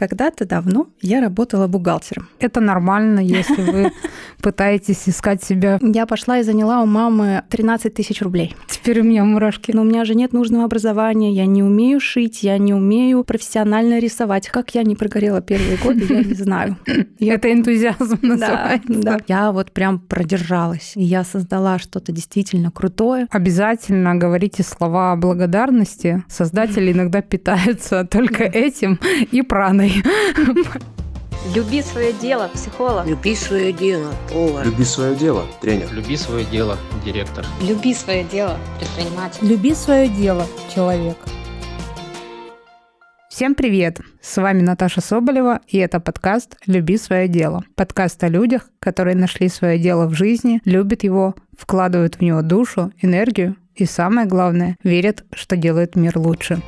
Когда-то давно я работала бухгалтером. Это нормально, если вы пытаетесь искать себя. Я пошла и заняла у мамы 13 тысяч рублей. Теперь у меня мурашки. Но у меня же нет нужного образования, я не умею шить, я не умею профессионально рисовать. Как я не прогорела первые годы, я не знаю. Это энтузиазм называется. Да, Я вот прям продержалась. Я создала что-то действительно крутое. Обязательно говорите слова благодарности. Создатели иногда питаются только этим и праной. Люби свое дело, психолог. Люби свое дело, повар. Люби свое дело, тренер. Люби свое дело, директор. Люби свое дело, предприниматель. Люби свое дело, человек. Всем привет! С вами Наташа Соболева, и это подкаст «Люби свое дело». Подкаст о людях, которые нашли свое дело в жизни, любят его, вкладывают в него душу, энергию и, самое главное, верят, что делают мир лучше.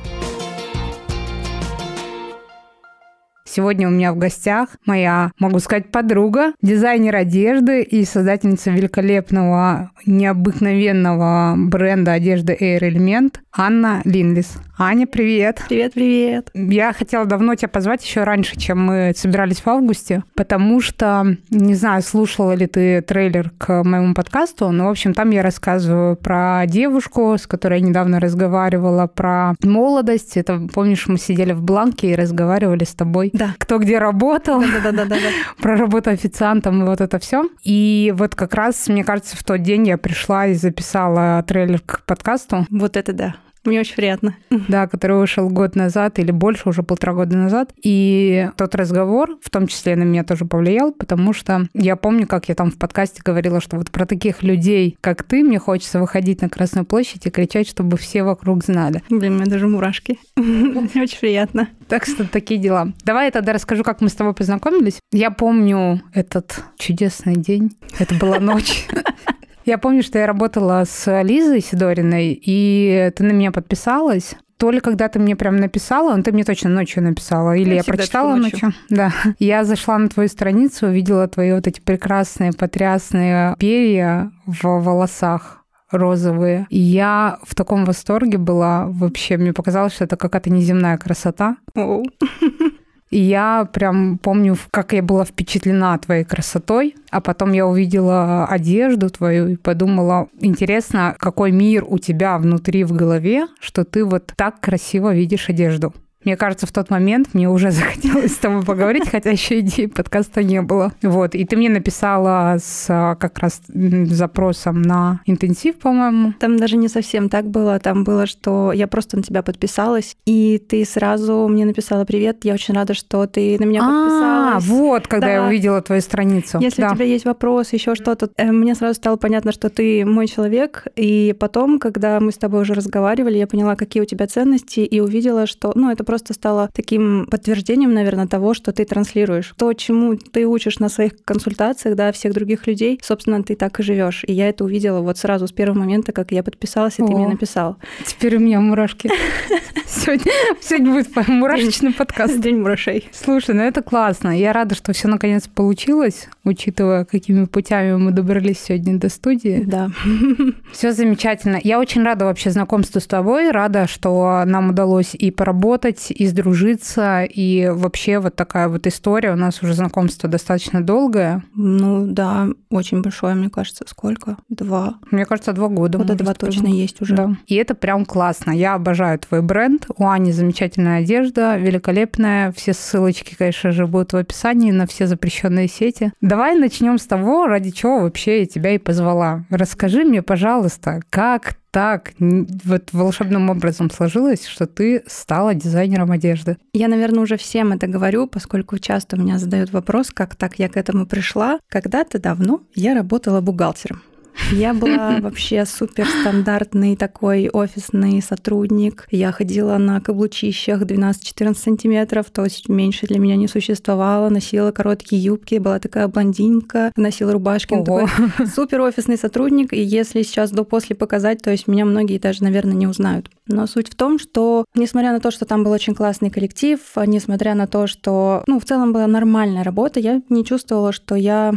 Сегодня у меня в гостях моя, могу сказать, подруга, дизайнер одежды и создательница великолепного, необыкновенного бренда одежды Air Element Анна Линлис. Аня, привет. Привет, привет. Я хотела давно тебя позвать еще раньше, чем мы собирались в августе, потому что, не знаю, слушала ли ты трейлер к моему подкасту, но, в общем, там я рассказываю про девушку, с которой я недавно разговаривала, про молодость. Это, помнишь, мы сидели в бланке и разговаривали с тобой да. Кто где работал, про работу официантом и вот это все. И вот как раз, мне кажется, в тот день я пришла и записала трейлер к подкасту. Вот это да. Мне очень приятно. Да, который вышел год назад или больше, уже полтора года назад. И тот разговор, в том числе на меня тоже повлиял, потому что я помню, как я там в подкасте говорила, что вот про таких людей, как ты, мне хочется выходить на Красную площадь и кричать, чтобы все вокруг знали. Блин, у меня даже мурашки. Мне очень приятно. Так что такие дела. Давай я тогда расскажу, как мы с тобой познакомились. Я помню этот чудесный день. Это была ночь. Я помню, что я работала с Лизой Сидориной, и ты на меня подписалась. То ли когда ты мне прям написала, ну ты мне точно ночью написала, или я, я прочитала ночью. ночью. Да. Я зашла на твою страницу, увидела твои вот эти прекрасные, потрясные перья в волосах розовые. И я в таком восторге была вообще. Мне показалось, что это какая-то неземная красота. Oh. И я прям помню, как я была впечатлена твоей красотой, а потом я увидела одежду твою и подумала, интересно, какой мир у тебя внутри в голове, что ты вот так красиво видишь одежду. Мне кажется, в тот момент мне уже захотелось с тобой поговорить, хотя еще идеи подкаста не было. Вот, и ты мне написала с как раз запросом на интенсив, по-моему. Там даже не совсем так было. Там было, что я просто на тебя подписалась, и ты сразу мне написала «Привет, я очень рада, что ты на меня а, подписалась». А, вот, когда да. я увидела твою страницу. Если у тебя есть вопрос, еще что-то, э, мне сразу стало понятно, что ты мой человек, и потом, когда мы с тобой уже разговаривали, я поняла, какие у тебя ценности, и увидела, что, ну, это просто стало таким подтверждением, наверное, того, что ты транслируешь. То, чему ты учишь на своих консультациях, да, всех других людей, собственно, ты так и живешь. И я это увидела вот сразу с первого момента, как я подписалась, и О, ты мне написал. Теперь у меня мурашки. Сегодня, сегодня будет мурашечный подкаст. День мурашей. Слушай, ну это классно. Я рада, что все наконец получилось, учитывая, какими путями мы добрались сегодня до студии. Да. Все замечательно. Я очень рада вообще знакомству с тобой, рада, что нам удалось и поработать, и сдружиться, и вообще вот такая вот история. У нас уже знакомство достаточно долгое. Ну да, очень большое, мне кажется. Сколько? Два. Мне кажется, два года. Года два точно есть уже. Да. И это прям классно. Я обожаю твой бренд. У Ани замечательная одежда, великолепная. Все ссылочки, конечно же, будут в описании на все запрещенные сети. Давай начнем с того, ради чего вообще я тебя и позвала. Расскажи мне, пожалуйста, как так вот волшебным образом сложилось, что ты стала дизайнером одежды? Я, наверное, уже всем это говорю, поскольку часто меня задают вопрос, как так я к этому пришла. Когда-то давно я работала бухгалтером. Я была вообще супер стандартный такой офисный сотрудник. Я ходила на каблучищах 12-14 сантиметров, то есть меньше для меня не существовало. Носила короткие юбки, была такая блондинка, носила рубашки. Ну, такой супер офисный сотрудник. И если сейчас до-после показать, то есть меня многие даже, наверное, не узнают. Но суть в том, что несмотря на то, что там был очень классный коллектив, несмотря на то, что, ну, в целом была нормальная работа, я не чувствовала, что я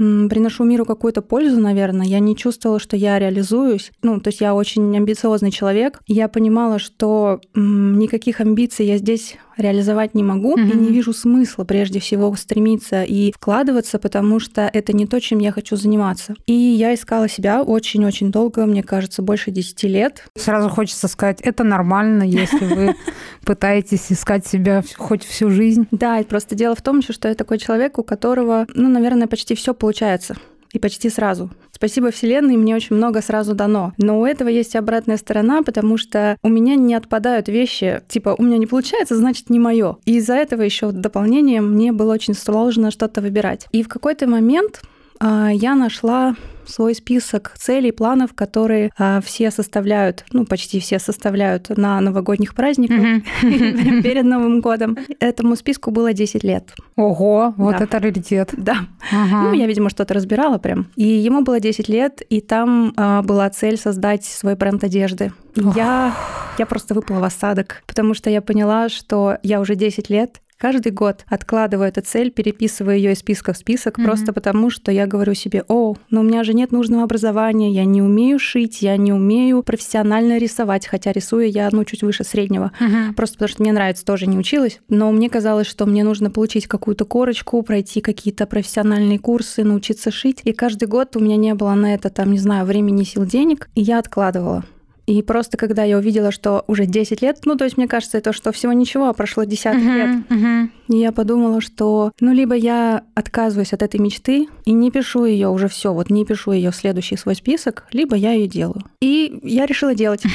приношу миру какую-то пользу, наверное. Я не чувствовала, что я реализуюсь. Ну, то есть я очень амбициозный человек. Я понимала, что никаких амбиций я здесь реализовать не могу и не вижу смысла прежде всего стремиться и вкладываться, потому что это не то, чем я хочу заниматься. И я искала себя очень-очень долго, мне кажется, больше 10 лет. Сразу хочется сказать, это нормально, если вы пытаетесь искать себя хоть всю жизнь. Да, и просто дело в том, что я такой человек, у которого, ну, наверное, почти все получается и почти сразу. Спасибо Вселенной, мне очень много сразу дано. Но у этого есть обратная сторона, потому что у меня не отпадают вещи, типа, у меня не получается, значит, не мое. И из-за этого еще дополнением мне было очень сложно что-то выбирать. И в какой-то момент а, я нашла свой список целей, планов, которые а, все составляют, ну, почти все составляют на новогодних праздниках перед Новым годом. Этому списку было 10 лет. Ого, вот это раритет. Да. Ну, я, видимо, что-то разбирала прям. И ему было 10 лет, и там а, была цель создать свой бренд одежды. Я, я просто выпала в осадок, потому что я поняла, что я уже 10 лет Каждый год откладываю эту цель, переписываю ее из списка в список, mm-hmm. просто потому что я говорю себе, о, но у меня же нет нужного образования, я не умею шить, я не умею профессионально рисовать, хотя рисую я, ну, чуть выше среднего, mm-hmm. просто потому что мне нравится, тоже не училась, но мне казалось, что мне нужно получить какую-то корочку, пройти какие-то профессиональные курсы, научиться шить, и каждый год у меня не было на это, там, не знаю, времени, сил, денег, и я откладывала. И просто когда я увидела, что уже 10 лет, ну, то есть мне кажется, это что всего ничего, а прошло десяток uh-huh, лет. Uh-huh. И я подумала, что, ну, либо я отказываюсь от этой мечты и не пишу ее уже все, вот не пишу ее в следующий свой список, либо я ее делаю. И я решила делать.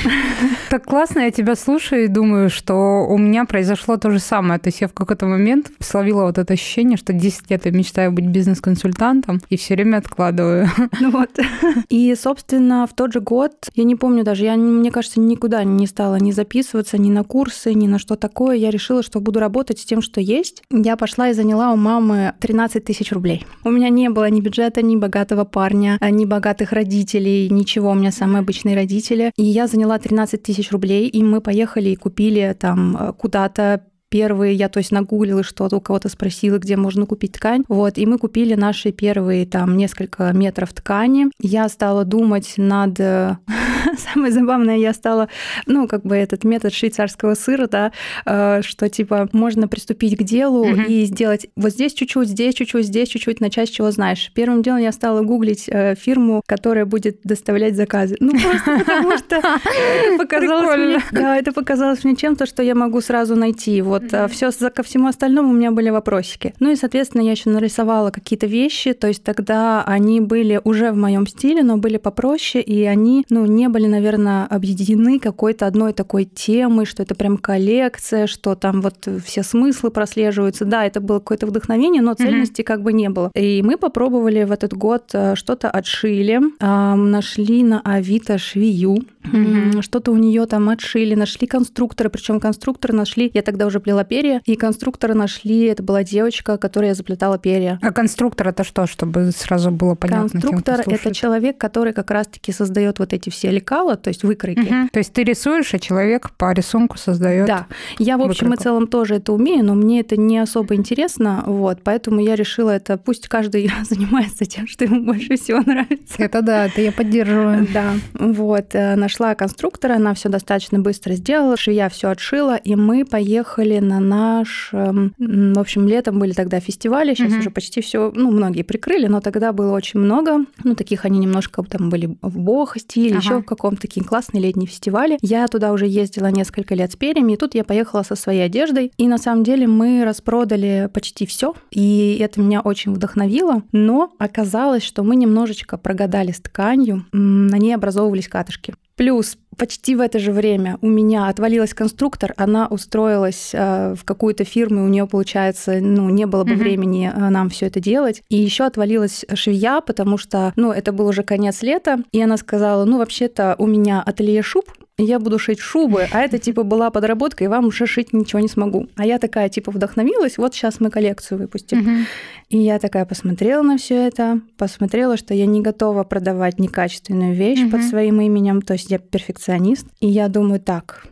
Так классно, я тебя слушаю и думаю, что у меня произошло то же самое. То есть я в какой-то момент словила вот это ощущение, что 10 лет я мечтаю быть бизнес-консультантом и все время откладываю. Ну вот. И, собственно, в тот же год, я не помню даже, я мне кажется, никуда не стала ни записываться, ни на курсы, ни на что такое. Я решила, что буду работать с тем, что есть. Я пошла и заняла у мамы 13 тысяч рублей. У меня не было ни бюджета, ни богатого парня, ни богатых родителей, ничего. У меня самые обычные родители. И я заняла 13 тысяч рублей, и мы поехали и купили там куда-то первые, я то есть нагуглила что-то, у кого-то спросила, где можно купить ткань. Вот, и мы купили наши первые там несколько метров ткани. Я стала думать над... Самое забавное, я стала, ну, как бы этот метод швейцарского сыра, да, э, что типа можно приступить к делу и сделать вот здесь чуть-чуть, здесь чуть-чуть, здесь чуть-чуть, начать с чего знаешь. Первым делом я стала гуглить э, фирму, которая будет доставлять заказы. Ну, просто потому что это показалось мне... Да, это показалось мне чем-то, что я могу сразу найти. Вот mm-hmm. все ко всему остальному у меня были вопросики. Ну и, соответственно, я еще нарисовала какие-то вещи, то есть тогда они были уже в моем стиле, но были попроще, и они, ну, не были, наверное, объединены какой-то одной такой темой, что это прям коллекция, что там вот все смыслы прослеживаются. Да, это было какое-то вдохновение, но цельности mm-hmm. как бы не было. И мы попробовали в этот год э, что-то отшили, нашли на Авито швею, mm-hmm. что-то у нее там отшили, нашли конструкторы, причем конструкторы нашли, я тогда уже плела перья, и конструктора нашли, это была девочка, которая заплетала перья. А конструктор это что, чтобы сразу было понятно? Конструктор тем, это человек, который как раз-таки создает вот эти все лекала, то есть выкройки. Угу. То есть ты рисуешь, а человек по рисунку создает. Да, я в общем выкройку. и целом тоже это умею, но мне это не особо интересно, вот, поэтому я решила это, пусть каждый занимается тем, что ему больше всего нравится. Это да, это я поддерживаю. Да, вот, э, нашла конструктора, она все достаточно быстро сделала, швея все отшила, и мы поехали на наш... Эм, в общем, летом были тогда фестивали, сейчас угу. уже почти все, ну, многие прикрыли, но тогда было очень много. Ну, таких они немножко там были в Бохости или ага. еще в каком-то такие классные летние фестивали. Я туда уже ездила несколько лет с перьями, и тут я поехала со своей одеждой. И на самом деле мы распродали почти все, и это меня очень вдохновило. Но оказалось, что мы немножечко прогадали с тканью, на ней образовывались катышки. Плюс почти в это же время у меня отвалилась конструктор, она устроилась э, в какую-то фирму, у нее получается, ну, не было бы mm-hmm. времени э, нам все это делать. И еще отвалилась швея, потому что, ну, это был уже конец лета, и она сказала, ну, вообще-то у меня ателье шуб, я буду шить шубы, а это типа была подработка, и вам уже шить ничего не смогу. А я такая типа вдохновилась, вот сейчас мы коллекцию выпустим. Угу. И я такая посмотрела на все это, посмотрела, что я не готова продавать некачественную вещь угу. под своим именем, то есть я перфекционист. И я думаю, так,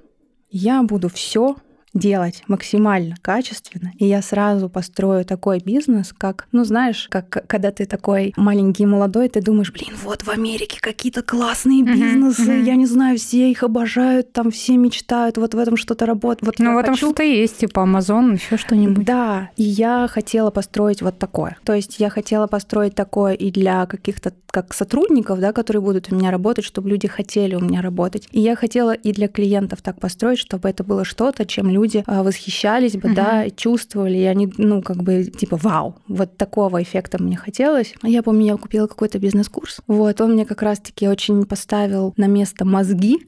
я буду все делать максимально качественно, и я сразу построю такой бизнес, как, ну знаешь, как когда ты такой маленький молодой, ты думаешь, блин, вот в Америке какие-то классные бизнесы, мгм. я не знаю, все их обожают, там все мечтают, вот в этом что-то работать. Вот Ну, в этом хочу. что-то есть, типа Amazon, еще что-нибудь. Да, и я хотела построить вот такое. То есть я хотела построить такое и для каких-то как сотрудников, да, которые будут у меня работать, чтобы люди хотели у меня работать. И я хотела и для клиентов так построить, чтобы это было что-то, чем люди а, восхищались бы, да, и чувствовали, и они, ну, как бы, типа, вау, вот такого эффекта мне хотелось. Я помню, я купила какой-то бизнес-курс, вот, он мне как раз-таки очень поставил на место мозги,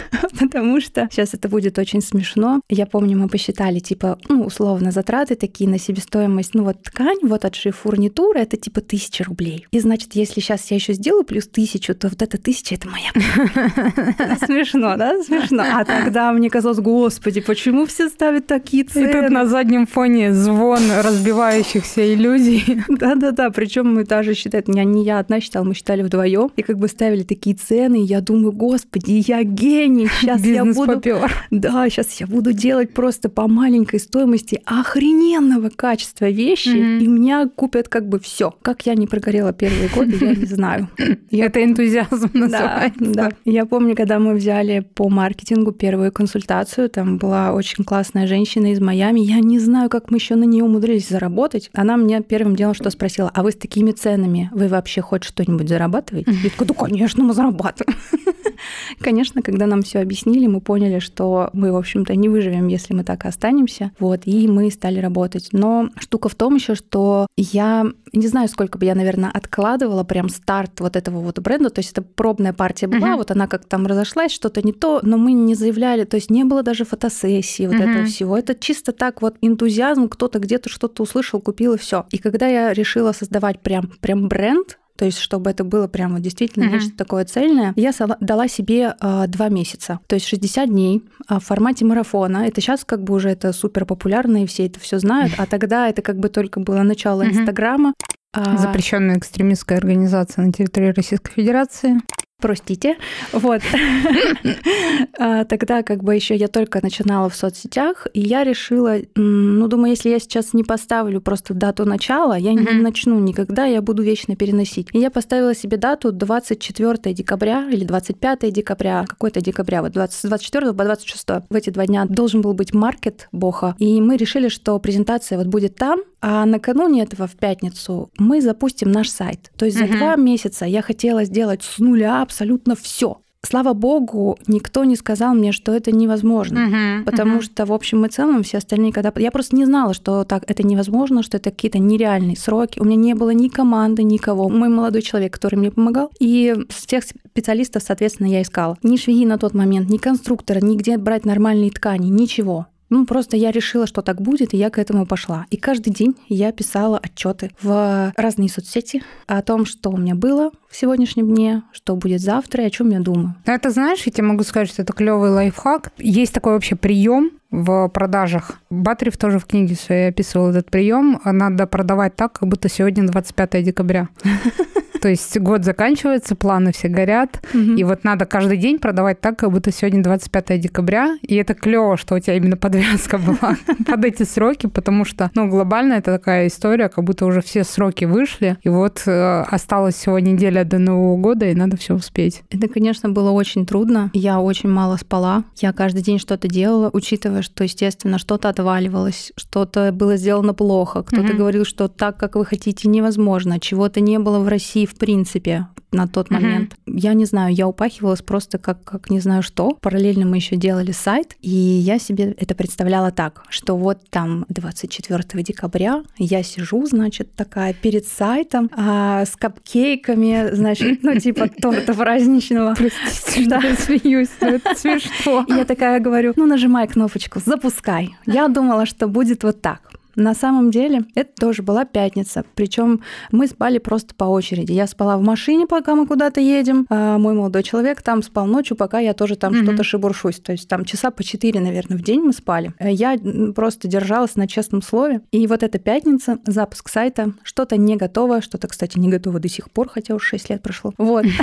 потому что сейчас это будет очень смешно. Я помню, мы посчитали, типа, ну, условно, затраты такие на себестоимость, ну, вот ткань, вот отшив фурнитуры, это типа тысяча рублей. И значит, если сейчас я еще сделаю плюс тысячу, то вот эта тысяча это моя. Смешно, да? Смешно. А тогда мне казалось, господи, почему все ставят такие И цены? тут на заднем фоне звон разбивающихся иллюзий. Да-да-да, причем мы даже считаем, не, не я одна считала, мы считали вдвоем и как бы ставили такие цены, и я думаю, господи, я гений, сейчас я буду... Да, сейчас я буду делать просто по маленькой стоимости охрененного качества вещи, Мгм. и меня купят как бы все. Как я не прогорела первые годы, я не знаю. Я Это энтузиазм да, называется. да. Я помню, когда мы взяли по маркетингу первую консультацию, там была очень классная женщина из Майами. Я не знаю, как мы еще на нее умудрились заработать. Она мне первым делом что спросила: А вы с такими ценами, вы вообще хоть что-нибудь зарабатываете? Я такая, да, конечно, мы зарабатываем. Конечно, когда нам все объяснили, мы поняли, что мы, в общем-то, не выживем, если мы так и останемся. Вот, и мы стали работать. Но штука в том еще, что я не знаю, сколько бы я, наверное, откладывала прям старт вот этого вот бренда. То есть это пробная партия была, Мгм. вот она как там разошлась, что-то не то, но мы не заявляли, то есть не было даже фотосессии вот Этого всего. Это чисто так вот энтузиазм, кто-то где-то что-то услышал, купил и все. И когда я решила создавать прям, прям бренд, то есть, чтобы это было прямо действительно Мгм. нечто такое цельное, я дала себе а, два месяца, то есть 60 дней а, в формате марафона. Это сейчас как бы уже это супер популярно, и все это все знают, а тогда это как бы только было начало. Инстаграма. А, Запрещенная экстремистская организация на территории Российской Федерации. Простите. Вот. А, Тогда как бы еще я только начинала в соцсетях, и я решила, ну, думаю, если я сейчас не поставлю просто дату начала, я не начну никогда, я буду вечно переносить. И я поставила себе дату 24 декабря или 25 декабря, какой-то декабря, вот 20 с 24 по 26. В эти два дня должен был быть маркет Боха, и мы решили, что презентация вот будет там, а накануне этого в пятницу мы запустим наш сайт. То есть за Мгм. два месяца я хотела сделать с нуля абсолютно все. Слава богу, никто не сказал мне, что это невозможно. Мгм, Потому мгм. что, в общем и целом, все остальные, когда... Я просто не знала, что так это невозможно, что это какие-то нереальные сроки. У меня не было ни команды, никого. Мой молодой человек, который мне помогал. И с тех специалистов, соответственно, я искала. Ни швеи на тот момент, ни конструктора, нигде брать нормальные ткани, ничего. Ну, просто я решила, что так будет, и я к этому пошла. И каждый день я писала отчеты в разные соцсети о том, что у меня было в сегодняшнем дне, что будет завтра и о чем я думаю. Ну, это знаешь, я тебе могу сказать, что это клевый лайфхак. Есть такой вообще прием в продажах. Батрев тоже в книге своей описывал этот прием. Надо продавать так, как будто сегодня 25 декабря. То есть год заканчивается, планы все горят, и вот надо каждый день продавать так, как будто сегодня 25 декабря. И это клево, что у тебя именно подвязка была под эти сроки, потому что, ну, глобально это такая история, как будто уже все сроки вышли, и вот э, осталась всего неделя до Нового года, и надо все успеть. Это, конечно, было очень трудно. Я очень мало спала. Я каждый день что-то делала, учитывая, что, естественно, что-то отваливалось, что-то было сделано плохо. Кто-то Мгм. говорил, что так, как вы хотите, невозможно. Чего-то не было в России в принципе на тот момент. Я не знаю, я упахивалась просто как, как не знаю что. Параллельно мы еще делали сайт, и я себе это представляла так, что вот там 24 декабря я сижу, значит, такая перед сайтом а, с капкейками, значит, ну типа торта праздничного. Простите, Да. что я смеюсь, но это смешно. Я такая говорю, ну нажимай кнопочку, запускай. Я думала, что будет вот так. На самом деле, это тоже была пятница. Причем мы спали просто по очереди. Я спала в машине, пока мы куда-то едем. А мой молодой человек там спал ночью, пока я тоже там mm-hmm. что-то шебуршусь. То есть там часа по четыре, наверное, в день мы спали. Я просто держалась на честном слове. И вот эта пятница, запуск сайта, что-то не готово, что-то, кстати, не готово до сих пор, хотя уже 6 лет прошло. Вот.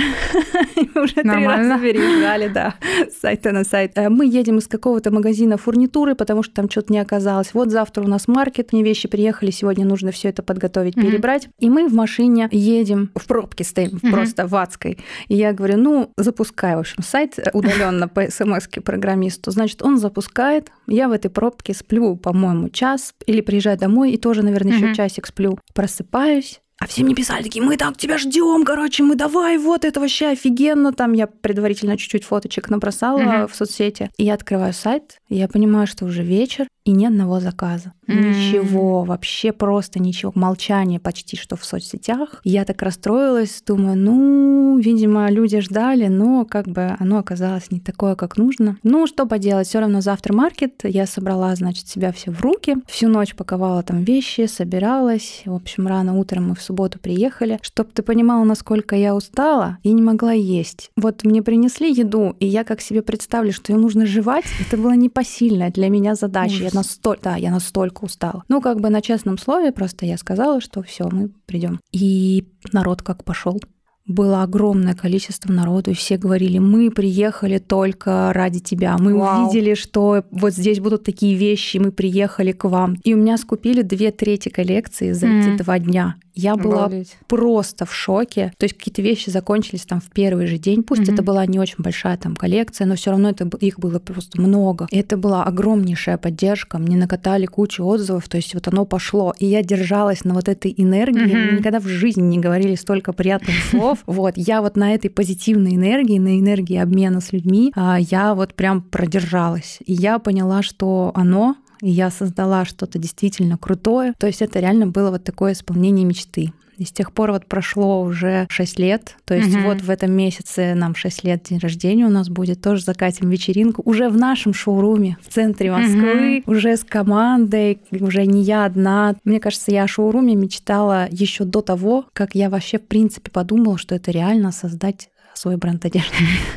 Уже три раза переезжали, да, с сайта на сайт. Э, мы едем из какого-то магазина фурнитуры, потому что там что-то не оказалось. Вот завтра у нас маркет, мне вещи приехали, сегодня нужно все это подготовить, перебрать. И мы в машине едем, в пробке стоим, просто в адской. И я говорю, ну, запускай, в общем, сайт удаленно по смс программисту. Значит, он запускает, я в этой пробке сплю, по-моему, час, или приезжаю домой и тоже, наверное, еще часик сплю. Просыпаюсь, а все мне писали такие, мы так тебя ждем, короче, мы давай, вот это вообще офигенно. Там я предварительно чуть-чуть фоточек набросала mm-hmm. в соцсети. И я открываю сайт, и я понимаю, что уже вечер, и ни одного заказа. Mm-hmm. Ничего, вообще просто ничего. Молчание почти что в соцсетях. Я так расстроилась, думаю, ну, видимо, люди ждали, но как бы оно оказалось не такое, как нужно. Ну, что поделать, все равно завтра маркет. Я собрала, значит, себя все в руки. Всю ночь паковала там вещи, собиралась. В общем, рано утром мы в субботу приехали. Чтоб ты понимала, насколько я устала и не могла есть. Вот мне принесли еду, и я как себе представлю, что ее нужно жевать, это была непосильная для меня задача. Я настолько, да, я настолько устала. Ну, как бы на честном слове, просто я сказала, что все, мы придем. И народ как пошел было огромное количество народу, и все говорили, мы приехали только ради тебя, мы Вау. увидели, что вот здесь будут такие вещи, мы приехали к вам. И у меня скупили две трети коллекции за mm. эти два дня. Я была Обалдеть. просто в шоке. То есть какие-то вещи закончились там в первый же день. Пусть mm-hmm. это была не очень большая там коллекция, но все равно это, их было просто много. И это была огромнейшая поддержка. Мне накатали кучу отзывов, то есть вот оно пошло. И я держалась на вот этой энергии. Mm-hmm. Мы никогда в жизни не говорили столько приятных слов. Вот, я вот на этой позитивной энергии, на энергии обмена с людьми, а, я вот прям продержалась. И я поняла, что оно и я создала что-то действительно крутое. То есть это реально было вот такое исполнение мечты. И с тех пор вот прошло уже 6 лет. То есть угу. вот в этом месяце нам 6 лет день рождения у нас будет. Тоже закатим вечеринку. Уже в нашем шоуруме в центре Москвы. Угу. Уже с командой. Уже не я одна. Мне кажется, я о шоуруме мечтала еще до того, как я вообще в принципе подумала, что это реально создать свой бренд одежды.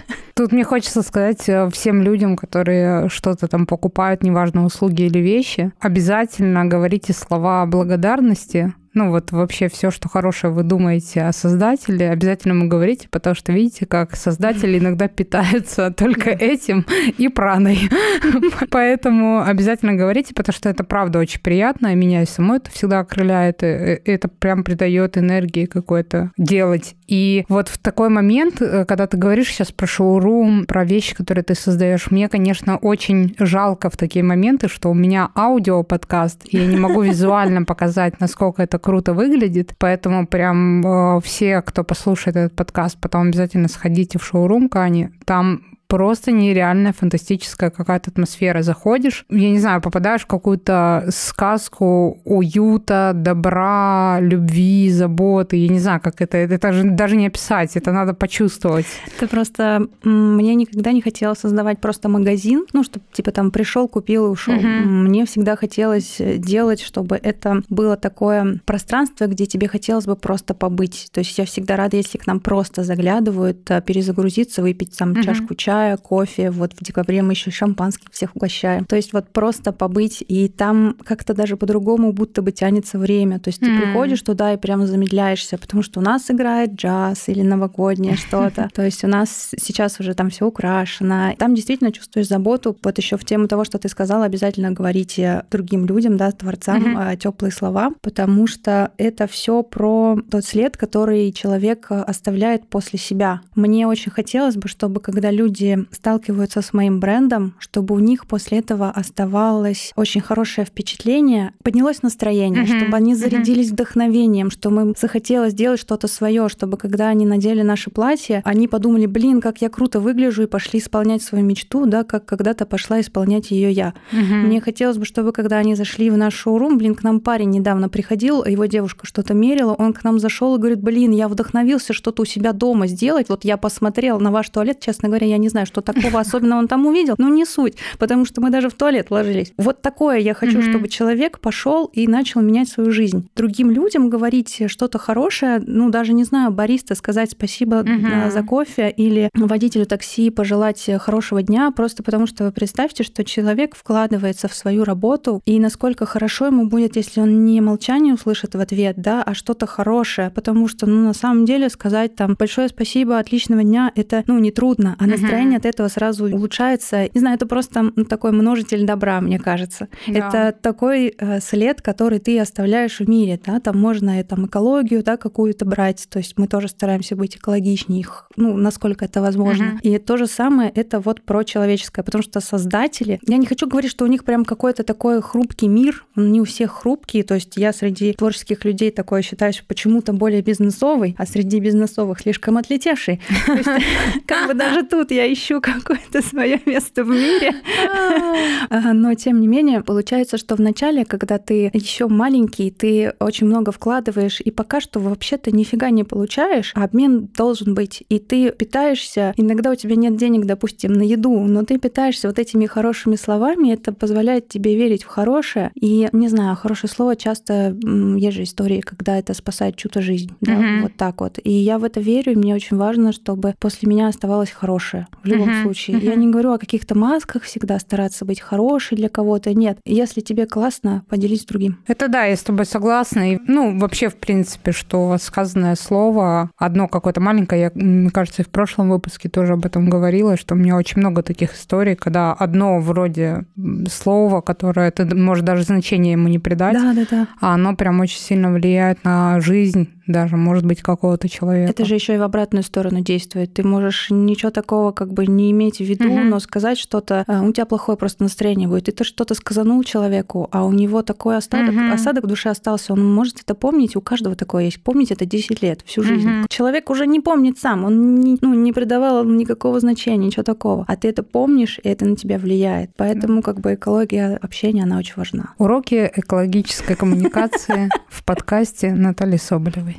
Тут мне хочется сказать э, всем людям, которые что-то там покупают, неважно, услуги или вещи, обязательно говорите слова благодарности ну вот вообще все, что хорошее вы думаете о создателе, обязательно ему говорите, потому что видите, как создатели иногда питаются только этим и праной. Поэтому обязательно говорите, потому что это правда очень приятно, и меня и само это всегда окрыляет, э, это прям придает энергии какой-то делать. И вот в такой момент, э, когда ты говоришь сейчас про шоурум, про вещи, которые ты создаешь, мне, конечно, очень жалко в такие моменты, что у меня аудио-подкаст, и я не могу визуально показать, насколько это круто выглядит. Поэтому прям э, все, кто послушает этот подкаст, потом обязательно сходите в шоурум Кани. Там просто нереальная фантастическая какая-то атмосфера. Заходишь, я не знаю, попадаешь в какую-то сказку уюта, добра, любви, заботы. Я не знаю, как это, это же даже не описать, это надо почувствовать. Это просто мне никогда не хотелось создавать просто магазин, ну, чтобы типа там пришел, купил и ушел. Угу. Мне всегда хотелось делать, чтобы это было такое пространство, где тебе хотелось бы просто побыть. То есть я всегда рада, если к нам просто заглядывают, э, перезагрузиться, выпить там угу. чашку чая, чая, кофе. Вот в декабре мы еще шампанским всех угощаем. То есть вот просто побыть, и там как-то даже по-другому будто бы тянется время. То есть ты mm. приходишь туда и прямо замедляешься, потому что у нас играет джаз или новогоднее что-то. То есть у нас сейчас уже там все украшено. Там действительно чувствуешь заботу. Вот еще в тему того, что ты сказала, обязательно говорите другим людям, да, творцам mm-hmm. теплые слова, потому что это все про тот след, который человек оставляет после себя. Мне очень хотелось бы, чтобы когда люди люди сталкиваются с моим брендом, чтобы у них после этого оставалось очень хорошее впечатление, поднялось настроение, uh-huh, чтобы они зарядились uh-huh. вдохновением, что мы захотелось сделать что-то свое, чтобы когда они надели наше платье, они подумали, блин, как я круто выгляжу, и пошли исполнять свою мечту, да, как когда-то пошла исполнять ее я. Uh-huh. Мне хотелось бы, чтобы когда они зашли в наш шоурум, блин, к нам парень недавно приходил, его девушка что-то мерила, он к нам зашел и говорит, блин, я вдохновился что-то у себя дома сделать, вот я посмотрел на ваш туалет, честно говоря, я не знаю, что такого особенного он там увидел, но не суть, потому что мы даже в туалет ложились. Вот такое я хочу, mm-hmm. чтобы человек пошел и начал менять свою жизнь. Другим людям говорить что-то хорошее, ну, даже, не знаю, бариста сказать спасибо mm-hmm. за кофе или водителю такси пожелать хорошего дня, просто потому что вы представьте, что человек вкладывается в свою работу, и насколько хорошо ему будет, если он не молчание услышит в ответ, да, а что-то хорошее, потому что, ну, на самом деле сказать там большое спасибо, отличного дня, это, ну, не трудно, а настроение uh-huh. от этого сразу улучшается. Не знаю, это просто такой множитель добра, мне кажется. Да. Это такой э, след, который ты оставляешь в мире, да, там можно и там экологию, да, какую-то брать, то есть мы тоже стараемся быть экологичнее, ну, насколько это возможно. Uh-huh. И то же самое это вот про человеческое, потому что создатели, я не хочу говорить, что у них прям какой-то такой хрупкий мир, он не у всех хрупкий, то есть я среди творческих людей такое считаюсь почему-то более бизнесовый, а среди бизнесовых слишком отлетевший. Как бы даже тут я ищу какое-то свое место в мире. А. Но тем не менее, получается, что в начале, когда ты еще маленький, ты очень много вкладываешь, и пока что вообще-то нифига не получаешь, а обмен должен быть. И ты питаешься, иногда у тебя нет денег, допустим, на еду, но ты питаешься вот этими хорошими словами, это позволяет тебе верить в хорошее. И, не знаю, хорошее слово часто, есть же истории, когда это спасает чью-то жизнь, да, вот так вот. И я в это верю, и мне очень важно, чтобы после меня оставалось хорошее в любом mm-hmm. случае. Mm-hmm. Я не говорю о каких-то масках всегда стараться быть хорошей для кого-то, нет. Если тебе классно, поделись с другим. Это да, я с тобой согласна. И, ну, вообще, в принципе, что сказанное слово, одно какое-то маленькое, я, мне кажется, и в прошлом выпуске тоже об этом говорила, что у меня очень много таких историй, когда одно вроде слова, которое ты, может, даже значение ему не придать, да, да, да. а оно прям очень сильно влияет на жизнь даже, может быть, какого-то человека. Это же еще и в обратную сторону действует. Ты можешь ничего такого как бы не иметь в виду, угу. но сказать что-то, а, у тебя плохое просто настроение будет, и ты что-то сказанул человеку, а у него такой остаток, угу. осадок в душе остался, он может это помнить, у каждого такое есть. Помнить это 10 лет, всю жизнь. Угу. Человек уже не помнит сам, он не, ну, не придавал никакого значения, ничего такого. А ты это помнишь, и это на тебя влияет. Поэтому как бы экология общения, она очень важна. Уроки экологической коммуникации в подкасте Натальи Соболевой.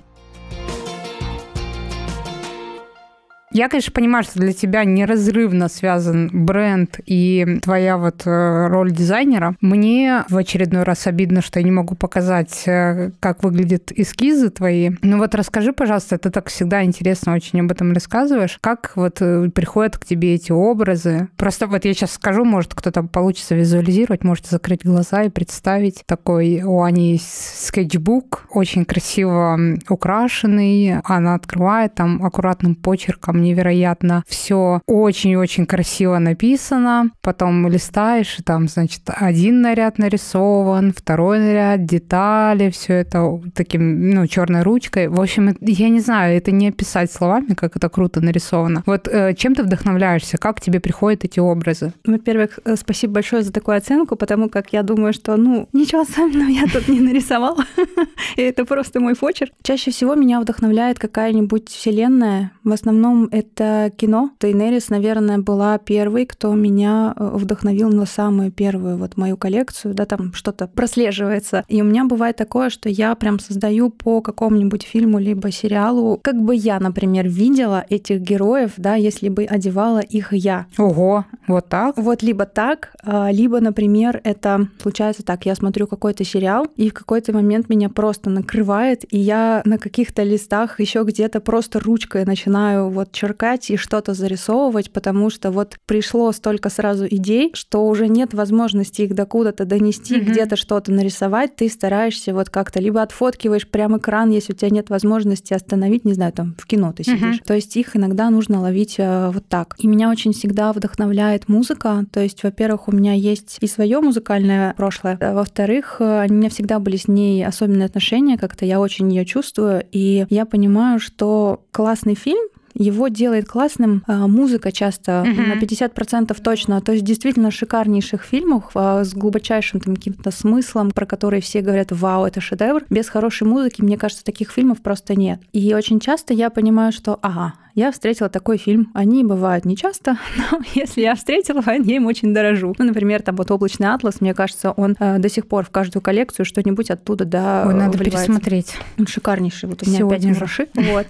Я, конечно, понимаю, что для тебя неразрывно связан бренд и твоя вот э, роль дизайнера. Мне в очередной раз обидно, что я не могу показать, э, как выглядят эскизы твои. Ну вот расскажи, пожалуйста, ты так всегда интересно очень об этом рассказываешь. Как вот э, приходят к тебе эти образы? Просто вот я сейчас скажу, может, кто-то получится визуализировать, можете закрыть глаза и представить. Такой у Ани скетчбук, очень красиво украшенный. Она открывает там аккуратным почерком невероятно. Все очень-очень красиво написано. Потом листаешь, и там, значит, один наряд нарисован, второй наряд, детали, все это таким, ну, черной ручкой. В общем, я не знаю, это не описать словами, как это круто нарисовано. Вот э, чем ты вдохновляешься? Как тебе приходят эти образы? Во-первых, э, спасибо большое за такую оценку, потому как я думаю, что, ну, ничего особенного я тут не нарисовала. И это просто мой почерк. Чаще всего меня вдохновляет какая-нибудь вселенная. В основном это кино. Тейнерис, наверное, была первой, кто меня э, вдохновил на самую первую вот мою коллекцию, да, там что-то прослеживается. И у меня бывает такое, что я прям создаю по какому-нибудь фильму либо сериалу, как бы я, например, видела этих героев, да, если бы одевала их я. Ого, вот так? Вот либо так, а, либо, например, это случается так, я смотрю какой-то сериал, и в какой-то момент меня просто накрывает, и я на каких-то листах еще где-то просто ручкой начинаю вот черкать и что-то зарисовывать, потому что вот пришло столько сразу идей, что уже нет возможности их до куда-то донести, mm-hmm. где-то что-то нарисовать, ты стараешься вот как-то либо отфоткиваешь прям экран, если у тебя нет возможности остановить, не знаю, там в кино ты сидишь. Mm-hmm. То есть их иногда нужно ловить э, вот так. И меня очень всегда вдохновляет музыка. То есть, во-первых, у меня есть и свое музыкальное прошлое, а во-вторых, э, у меня всегда были с ней особенные отношения, как-то я очень ее чувствую, и я понимаю, что классный фильм его делает классным а, музыка часто, угу. на 50% точно. То есть действительно шикарнейших фильмов а, с глубочайшим там, каким-то смыслом, про которые все говорят, вау, это шедевр. Без хорошей музыки, мне кажется, таких фильмов просто нет. И очень часто я понимаю, что, ага, я встретила такой фильм. Они бывают нечасто, но если я встретила, я им очень дорожу. Ну, например, там вот «Облачный атлас», мне кажется, он э, до сих пор в каждую коллекцию что-нибудь оттуда, да, Ой, надо вливается. пересмотреть. Он шикарнейший. Вот у меня Сегодня опять мураши. Вот.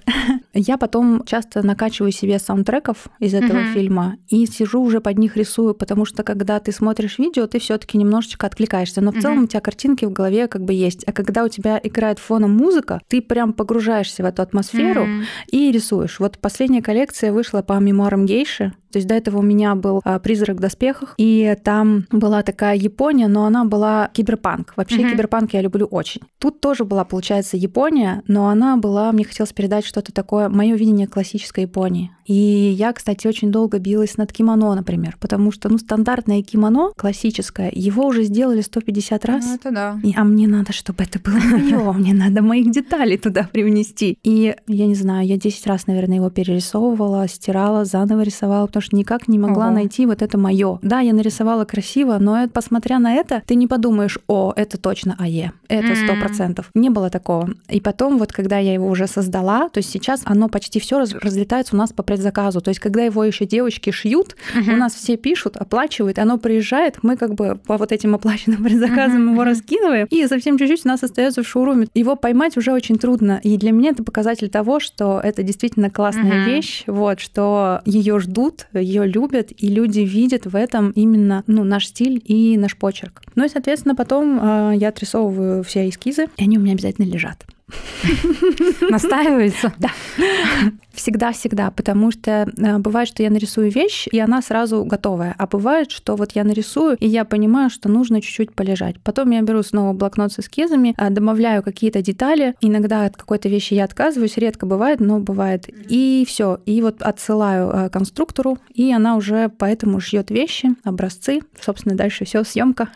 Я потом часто накачиваю себе саундтреков из этого Мгм. фильма и сижу уже под них рисую, потому что когда ты смотришь видео, ты все таки немножечко откликаешься. Но в Мгм. целом у тебя картинки в голове как бы есть. А когда у тебя играет фоном музыка, ты прям погружаешься в эту атмосферу Мгм. и рисуешь. Вот последняя коллекция вышла по мемуарам гейши. То есть до этого у меня был а, «Призрак в доспехах», и там была такая Япония, но она была киберпанк. Вообще Мгм. киберпанк я люблю очень. Тут тоже была, получается, Япония, но она была, мне хотелось передать что-то такое, мое видение классической Японии. И я, кстати, очень долго билась над кимоно, например, потому что, ну, стандартное кимоно, классическое, его уже сделали 150 раз. Ну, это да. И- а мне надо, чтобы это было мое, мне надо моих деталей туда привнести. И я не знаю, я 10 раз, наверное, его перерисовывала, стирала, заново рисовала, потому что никак не могла Ого. найти вот это мое. Да, я нарисовала красиво, но это- посмотря на это, ты не подумаешь, о, это точно АЕ, это сто процентов. Не было такого. И потом, вот когда я его уже создала, то есть сейчас оно почти все разлетается у нас по предзаказу. То есть когда его еще девочки шьют, у нас все пишут, оплачивают, оно приезжает, мы как бы по вот этим оплаченным предзаказам Мгм, его раскидываем, и совсем чуть-чуть у нас остается в шоуруме. Его поймать уже очень трудно. И для меня это показатель того, что это действительно классная Мгм. вещь, вот, что ее ждут, ее любят, и люди видят в этом именно ну, наш стиль и наш почерк. Ну и, соответственно, потом э, я отрисовываю все эскизы, и они у меня обязательно лежат. Настаивается. Всегда-всегда, потому что э, бывает, что я нарисую вещь, и она сразу готовая. А бывает, что вот я нарисую, и я понимаю, что нужно чуть-чуть полежать. Потом я беру снова блокнот с эскизами, э, добавляю какие-то детали. Иногда от какой-то вещи я отказываюсь, редко бывает, но бывает. И все. И вот отсылаю э, конструктору, и она уже поэтому шьет вещи, образцы. Собственно, дальше все съемка.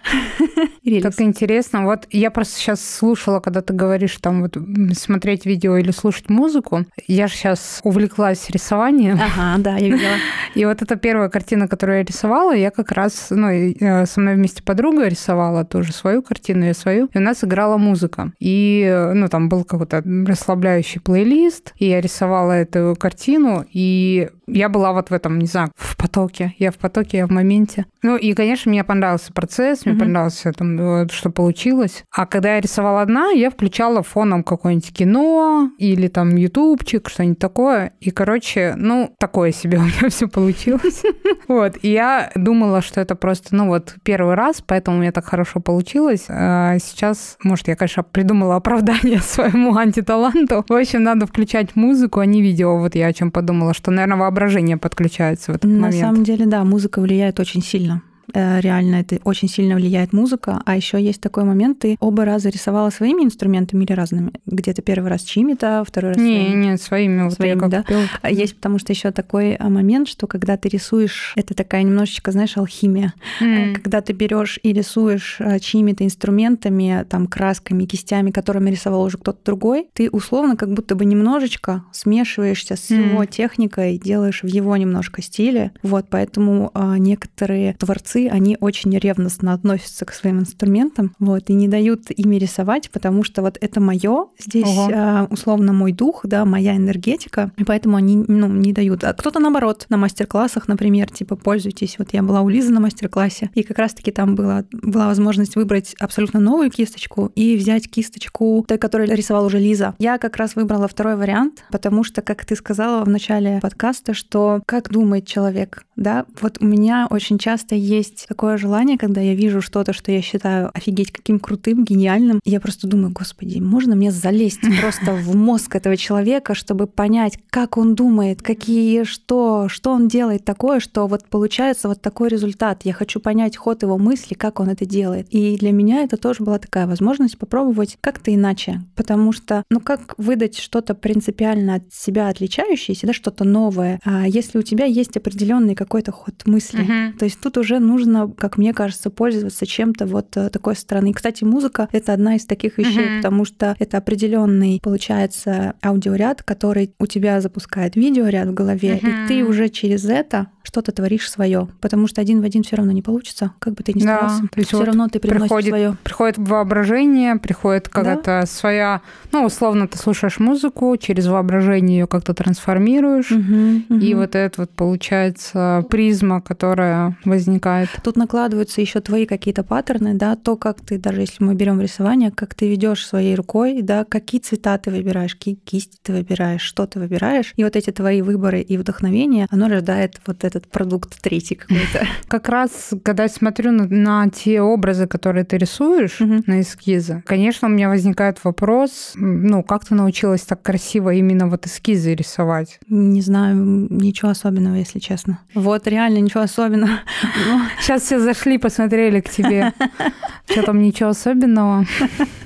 Так интересно. Вот я просто сейчас слушала, когда ты говоришь там вот смотреть видео или слушать музыку. Я же сейчас увлеклась рисованием. Ага, да, я видела. И вот эта первая картина, которую я рисовала, я как раз, ну, э, со мной вместе подруга рисовала тоже свою картину, я свою, и у нас играла музыка. И, э, ну, там был какой-то расслабляющий плейлист, и я рисовала эту картину, и я была вот в этом, не знаю, в потоке. Я в потоке, я в моменте. Ну, и, конечно, мне понравился процесс, мне Мгм. понравилось там, вот, что получилось. А когда я рисовала одна, я включала фоном какое-нибудь кино или там ютубчик, что-нибудь такое. И, короче, ну, такое себе у меня все получилось. Вот. И я думала, что это просто, ну, вот первый раз, поэтому у меня так хорошо получилось. А сейчас, может, я, конечно, придумала оправдание своему антиталанту. В общем, надо включать музыку, а не видео. Вот я о чем подумала, что, наверное, воображение подключается в этот На момент. самом деле, да, музыка влияет очень сильно. Э, Реально это очень сильно влияет музыка. А еще есть такой момент, ты оба раза рисовала своими инструментами или разными? Где-то первый раз чьими-то, второй раз Не, своими? не, своими. Вот Своими, да? купила. А Есть потому что еще такой а, момент, что когда ты рисуешь, это такая немножечко, знаешь, алхимия. Э, Когда ты берешь и рисуешь а, чьими-то инструментами, там, красками, кистями, которыми рисовал уже кто-то другой, ты условно как будто бы немножечко смешиваешься с Мгм. его техникой, делаешь в его немножко стиле. Вот, поэтому а, некоторые творцы, они очень ревностно относятся к своим инструментам, вот, и не дают ими рисовать, потому что вот это мое, здесь Ого. а, условно мой дух, да, моя энергетика, и поэтому они, ну, не дают. А кто-то наоборот, на мастер-классах, например, типа, пользуйтесь. Вот я была у Лизы на мастер-классе, и как раз-таки там была, была возможность выбрать абсолютно новую кисточку и взять кисточку той, которую рисовала уже Лиза. Я как раз выбрала второй вариант, потому что, как ты сказала в начале подкаста, что как думает человек, да, вот у меня очень часто есть такое желание, когда я вижу что-то, что я считаю офигеть каким крутым, гениальным, я просто думаю, господи, можно мне залезть просто в мозг этого человека, чтобы понять, как он думает, какие, что, что он делает такое, что вот получается вот такой результат. Я хочу понять ход его мысли, как он это делает. И для меня это тоже была такая возможность попробовать как-то иначе, потому что, ну как выдать что-то принципиально от себя отличающееся, да, что-то новое, а если у тебя есть определенный какой-то ход мысли, Мгм. то есть тут уже нужно, как мне кажется, пользоваться чем-то вот э, такой стороны. И, кстати, музыка — это одна из таких вещей, Мгм. потому что это определенный, получается, аудиоряд, который у тебя запускает видеоряд в голове, Мгм. и ты уже через это что-то творишь свое, потому что один в один все равно не получится, как бы ты ни Да, старался. то есть все вот равно ты приносишь приходит свое. Приходит воображение, приходит какая-то своя, ну, условно, ты слушаешь музыку, через воображение ее как-то трансформируешь, и вот это вот получается призма, которая возникает. Тут накладываются еще твои какие-то паттерны, да, то, как ты, даже если мы берем рисование, как ты ведешь своей рукой, да, какие цвета ты выбираешь, какие кисти ты выбираешь, что ты выбираешь. И вот эти твои выборы и вдохновение, оно рождает вот этот продукт третий какой-то. Как раз, когда я смотрю на, на те образы, которые ты рисуешь, Мгм. на эскизы, конечно, у меня возникает вопрос, ну, как ты научилась так красиво именно вот эскизы рисовать? Не знаю, ничего особенного, если честно. Вот реально ничего особенного. Ну, Сейчас все зашли, посмотрели к тебе. Что там ничего особенного?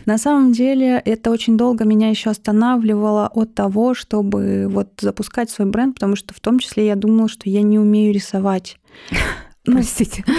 На самом деле это очень долго меня еще останавливало от того, чтобы вот запускать свой бренд, потому что в том числе я думала, что я не умею рисовать. Ну, Простите.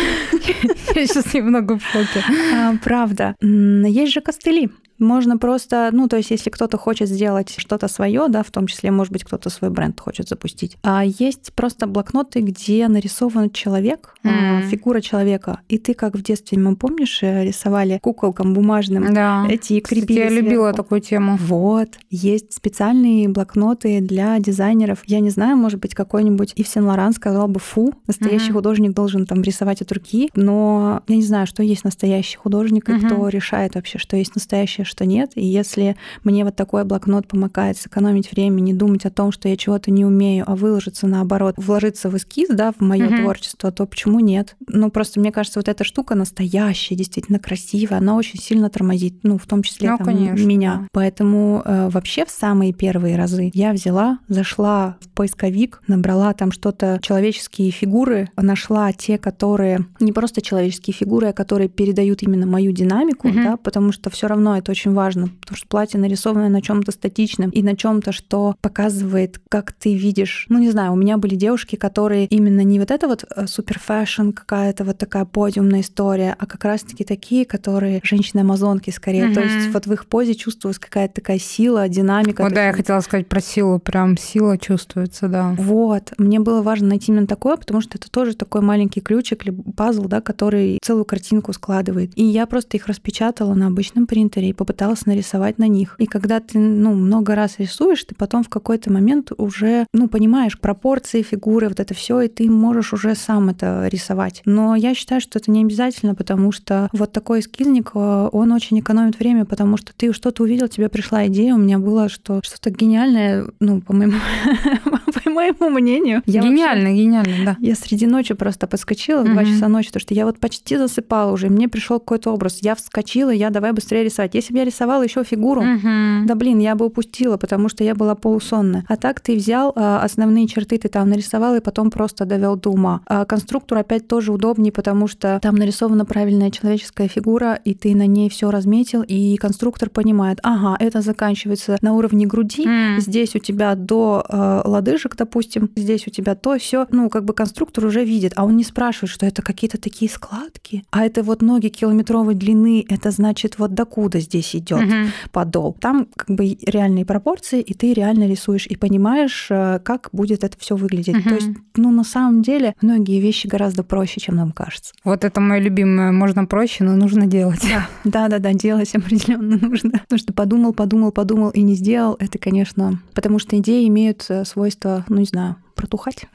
Я сейчас немного в шоке. А, Правда. Есть же костыли. Можно просто, ну, то есть, если кто-то хочет сделать что-то свое, да, в том числе, может быть, кто-то свой бренд хочет запустить. А есть просто блокноты, где нарисован человек, Мгм. фигура человека. И ты, как в детстве, мы помнишь, э, рисовали куколкам бумажным Да. эти и Кстати, крепили я любила сверху. такую тему. Вот, есть специальные блокноты для дизайнеров. Я не знаю, может быть, какой-нибудь Ив Сен Лоран сказал бы, фу, настоящий Мгм. художник должен там рисовать от руки, но я не знаю, что есть настоящий художник и Мгм. кто решает вообще, что есть настоящее, что нет. И если мне вот такой блокнот помогает сэкономить время, не думать о том, что я чего-то не умею, а выложиться наоборот, вложиться в эскиз, да, в мое Мгм. творчество, то почему нет? Ну, просто мне кажется, вот эта штука настоящая, действительно красивая, она очень сильно тормозит, ну, в том числе Ну, там, конечно, меня. да. Поэтому э, вообще в самые первые разы я взяла, зашла в поисковик, набрала там что-то человеческие фигуры, нашла те, которые не просто человеческие фигуры, а которые передают именно мою динамику, Мгм. да, потому что все равно это очень важно, потому что платье нарисовано на чем-то статичном и на чем-то, что показывает, как ты видишь. Ну не знаю, у меня были девушки, которые именно не вот это вот э, супер fashion какая-то вот такая подиумная история, а как раз-таки такие, которые женщины-амазонки скорее. То Мгм. есть вот в их позе чувствовалась какая-то такая сила, динамика. Вот То да, я есть хотела сказать про силу. Прям сила чувствуется, да. вот, мне было важно найти именно такое, потому что это тоже такой маленький ключик или пазл, да, который целую картинку складывает. И я просто их распечатала на обычном принтере и попыталась нарисовать на них. И когда ты, ну, много раз рисуешь, ты потом в какой-то момент уже, ну, понимаешь пропорции фигуры, вот это все, и ты можешь уже сам это рисовать. Но я считаю, что это не обязательно, потому что вот такой эскизник, э, он очень экономит время, потому что ты что-то увидел, тебе пришла идея, у меня было, что что-то гениальное, ну, по моему, по моему мнению. Я вообще- гениально, гениально, да. я среди ночи просто подскочила в 2 Мгм. часа ночи, потому что я вот почти засыпала уже, мне пришел какой-то образ. Я вскочила, я давай быстрее рисовать. Если я рисовала еще фигуру, Мгм. да блин, я бы упустила, потому что я была полусонная. А так ты взял а, основные черты, ты там нарисовал и потом просто довел до ума. А конструктор опять тоже удобнее, потому что там нарисована правильная человеческая фигура, и ты на ней все разметил, и конструктор понимает, ага, это заканчивается на уровне груди, М. здесь у тебя до э, лодыжек, допустим, здесь у тебя то, все. Ну, как бы конструктор уже видит, а он не спрашивает, что это какие-то такие складки, а это вот ноги километровой длины, это значит вот докуда здесь идет Мгм. подол. Там как бы реальные пропорции, и ты реально рисуешь и понимаешь, э, как будет это все выглядеть. Мгм. То есть, ну, на самом деле, многие вещи гораздо проще, чем нам кажется. Вот это мое любимое. Можно проще, но нужно делать. Да, да, да, делать определенно нужно. Потому что подумал, подумал, подумал и не сделал, это, конечно, потому что идеи имеют э, свойство, ну, не знаю, протухать.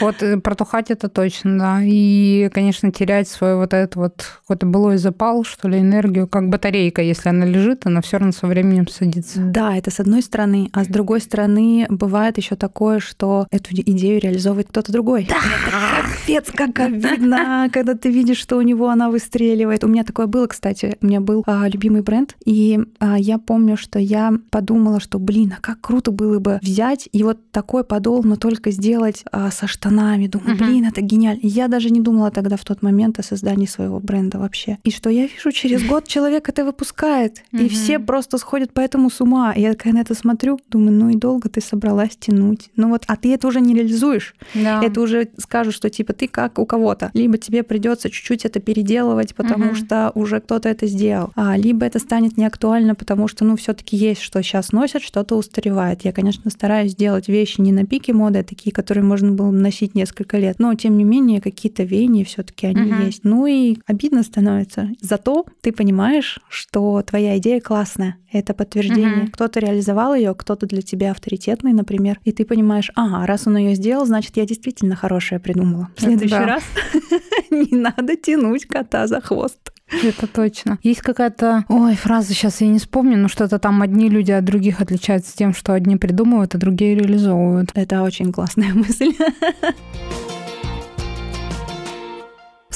Вот э, протухать это точно, да. И, конечно, терять свой вот этот вот какой-то былой запал, что ли, энергию, как батарейка, если она лежит, она все равно со временем садится. Да, это с одной стороны, а с другой стороны бывает еще такое, что эту идею реализовывает кто-то другой. Да. Капец, как обидно, когда ты видишь, что у него она выстреливает. У меня такое было, кстати. У меня был а, любимый бренд, и а, я помню, что я подумала, что, блин, а как круто было бы взять и вот такой подол, но только сделать а, со штанами. Думаю, Мгм. блин, это гениально. И я даже не думала тогда в тот момент о создании своего бренда вообще. И что я вижу, через год человек это выпускает, и Мгм. все просто сходят по этому с ума. И я такая на это смотрю, думаю, ну и долго ты собралась тянуть. Ну вот, а ты это уже не реализуешь. Да. Это уже скажут, что типа ты как у кого-то. Либо тебе придется чуть-чуть это переделывать, потому Мгм. что уже кто-то это сделал. А, либо это станет неактуально, потому что, ну, все таки есть, что сейчас носят, что-то устаревает. Я, конечно, стараюсь делать вещи не на пике моды, это такие, которые можно было носить несколько лет. Но, тем не менее, какие-то веяния все таки они Мгм. есть. Ну и обидно становится. Зато ты понимаешь, что твоя идея классная. Это подтверждение. Мгм. Кто-то реализовал ее, кто-то для тебя авторитетный, например. И ты понимаешь, ага, раз он ее сделал, значит, я действительно хорошее придумала. В следующий да. раз не надо тянуть кота за хвост. Это точно. Есть какая-то, ой, фраза, сейчас я не вспомню, но что-то там одни люди от других отличаются тем, что одни придумывают, а другие реализовывают. Это очень классная мысль.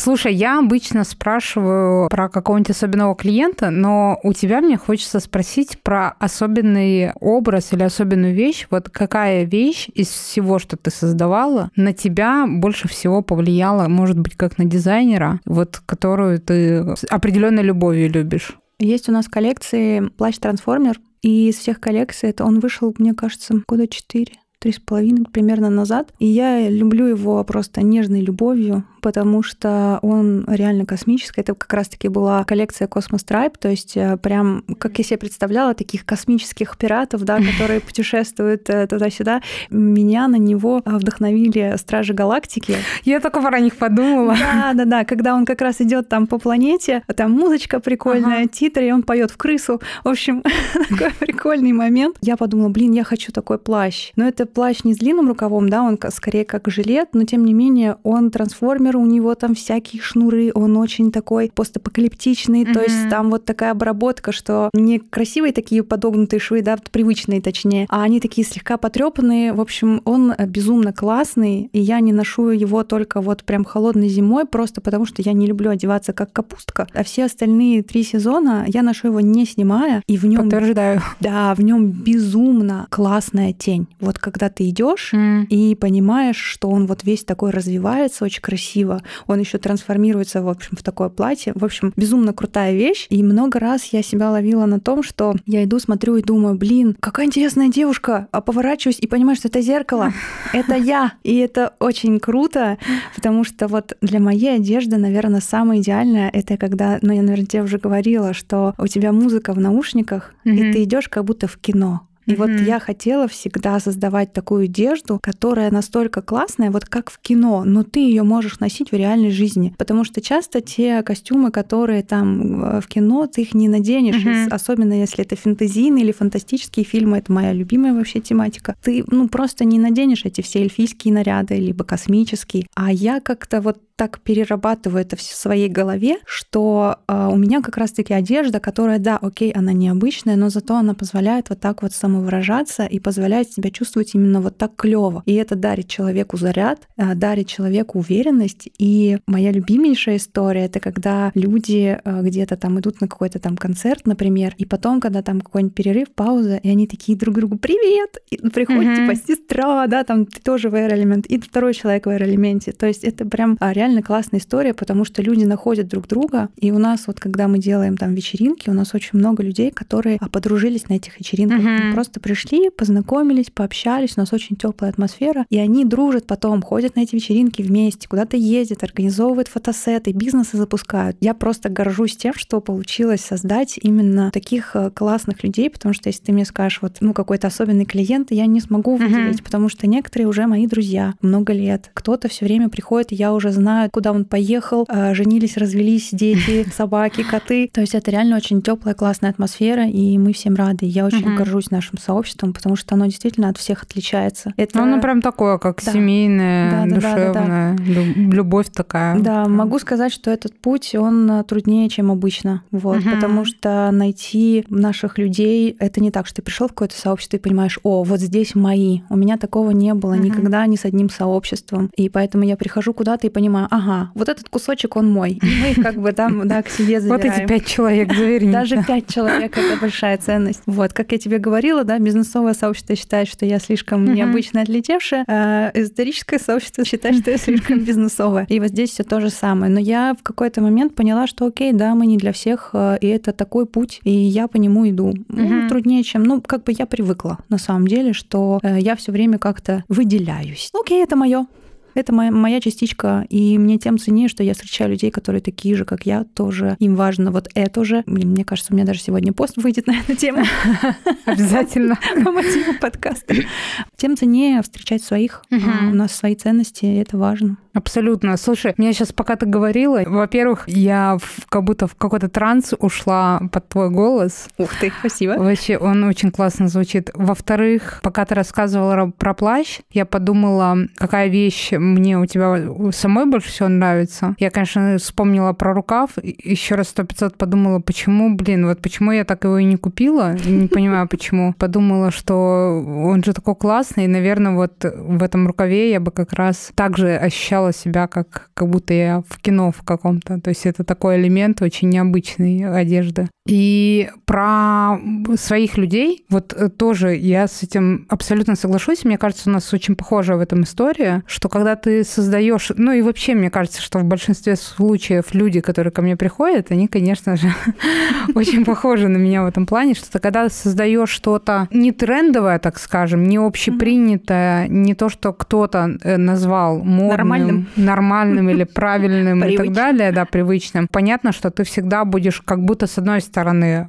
Слушай, я обычно спрашиваю про какого-нибудь особенного клиента, но у тебя мне хочется спросить про особенный образ или особенную вещь. Вот какая вещь из всего, что ты создавала, на тебя больше всего повлияла, может быть, как на дизайнера, вот которую ты с определенной любовью любишь? Есть у нас коллекции плащ-трансформер, и из всех коллекций это он вышел, мне кажется, года четыре три с половиной примерно назад. И я люблю его просто нежной любовью, потому что он реально космический. Это как раз-таки была коллекция Cosmos Tribe, то есть э, прям, как я себе представляла, таких космических пиратов, да, которые путешествуют э, туда-сюда. Меня на него вдохновили Стражи Галактики. Я только про них подумала. Да, да, да, когда он как раз идет там по планете, там музычка прикольная, Ага. титры, и он поет в крысу. В общем, такой прикольный момент. Я подумала, блин, я хочу такой плащ. Но это плащ не с длинным рукавом, да, он скорее как жилет, но тем не менее он трансформер, у него там всякие шнуры, он очень такой постапокалиптичный, то есть там вот такая обработка, что не красивые такие подогнутые швы, да, привычные точнее, а они такие слегка потрепанные. В общем, он безумно классный, и я не ношу его только вот прям холодной зимой, просто потому что я не люблю одеваться как капустка. А все остальные три сезона я ношу его не снимая, и в нем, Подтверждаю. да, в нем безумно классная тень. Вот когда ты идешь М. и понимаешь, что он вот весь такой развивается очень красиво. Он еще трансформируется, в общем, в такое платье. В общем, безумно крутая вещь. И много раз я себя ловила на том, что я иду, смотрю и думаю, блин, какая интересная девушка. А поворачиваюсь и понимаю, что это зеркало. Это я. И это очень круто, потому что вот для моей одежды, наверное, самое идеальное это когда, ну, я, наверное, тебе уже говорила, что у тебя музыка в наушниках, и ты идешь как будто в кино. И вот я хотела всегда создавать такую одежду, которая настолько классная, вот как в кино, но ты ее можешь носить в реальной жизни. Потому что часто те костюмы, которые там э, в кино, ты их не наденешь, особенно если это фэнтезийные или фантастические фильмы, это моя любимая вообще тематика. Ты ну просто не наденешь эти все эльфийские наряды, либо космические. А я как-то вот так перерабатываю это в своей голове, что э, у меня как раз-таки одежда, которая, да, окей, она необычная, но зато она позволяет вот так вот самовыражаться и позволяет себя чувствовать именно вот так клево. И это дарит человеку заряд, э, дарит человеку уверенность. И моя любимейшая история это когда люди э, где-то там идут на какой-то там концерт, например, и потом, когда там какой-нибудь перерыв, пауза, и они такие друг другу привет, и приходит Мгм. типа сестра, да, там ты тоже в элемент, и второй человек в элементе. То есть это прям а, реально классная история, потому что люди находят друг друга, и у нас вот когда мы делаем там вечеринки, у нас очень много людей, которые а, подружились на этих вечеринках. Они просто пришли, познакомились, пообщались, у нас очень теплая атмосфера, и они дружат потом, ходят на эти вечеринки вместе, куда-то ездят, организовывают фотосеты, бизнесы запускают. Я просто горжусь тем, что получилось создать именно таких э, классных людей, потому что если ты мне скажешь, вот, ну, какой-то особенный клиент, я не смогу выделить, потому что некоторые уже мои друзья много лет. Кто-то все время приходит, и я уже знаю, куда он поехал, э, женились, развелись, дети, собаки, коты. То есть это реально очень теплая, классная атмосфера, и мы всем рады. Я очень Мгм. горжусь нашим сообществом, потому что оно действительно от всех отличается. Это... Ну, оно прям такое, как Да. семейное, Да, да, да, да, да. душевное, лю- любовь такая. Да, могу сказать, что этот путь, он э, труднее, чем обычно. Вот, Мгм. потому что найти наших людей, это не так, что ты пришел в какое-то сообщество и понимаешь, о, вот здесь мои. У меня такого не было Мгм. никогда ни с одним сообществом. И поэтому я прихожу куда-то и понимаю, ага, вот этот кусочек, он мой. И мы их как бы там, да, к себе Вот забираем. эти пять человек, заверните. Даже пять человек это большая ценность. Вот, как я тебе говорила, да, бизнесовое сообщество считает, что я слишком необычно отличавшая, а эзотерическое сообщество считает, что я слишком бизнесовая. И вот здесь все то же самое. Но я в какой-то момент поняла, что окей, да, мы не для всех, э, и это такой путь, и я по нему иду. Ну, труднее, чем, ну, как бы я привыкла на самом деле, что э, я все время как-то выделяюсь. Окей, это мое. Это моя, моя частичка, и мне тем ценнее, что я встречаю людей, которые такие же, как я, тоже. Им важно вот это же. Блин, мне кажется, у меня даже сегодня пост выйдет на эту тему. Обязательно. По мотиву подкаста. Тем ценнее встречать своих. Мгм. У нас свои ценности, и это важно. Абсолютно. Слушай, меня сейчас, пока ты говорила, во-первых, я в- как будто в какой-то транс ушла под твой голос. Ух ты, спасибо. Вообще, он очень классно звучит. Во-вторых, пока ты рассказывала ра- про плащ, я подумала, какая вещь мне у тебя самой больше всего нравится. Я, конечно, вспомнила про рукав, еще раз сто пятьсот подумала, почему, блин, вот почему я так его и не купила, не понимаю, почему. Подумала, что он же такой классный, и, наверное, вот в этом рукаве я бы как раз также ощущала себя, как, как будто я в кино в каком-то. То есть это такой элемент очень необычной одежды. И про своих людей, вот э, тоже я с этим абсолютно соглашусь. Мне кажется, у нас очень похожая в этом история, что когда ты создаешь, ну и вообще, мне кажется, что в большинстве случаев люди, которые ко мне приходят, они, конечно же, очень похожи на меня в этом плане, что ты когда создаешь что-то не трендовое, так скажем, не общепринятое, не то, что кто-то э, назвал модным, Нормальным. или правильным и так далее, да, привычным. Понятно, что ты всегда будешь как будто с одной стороны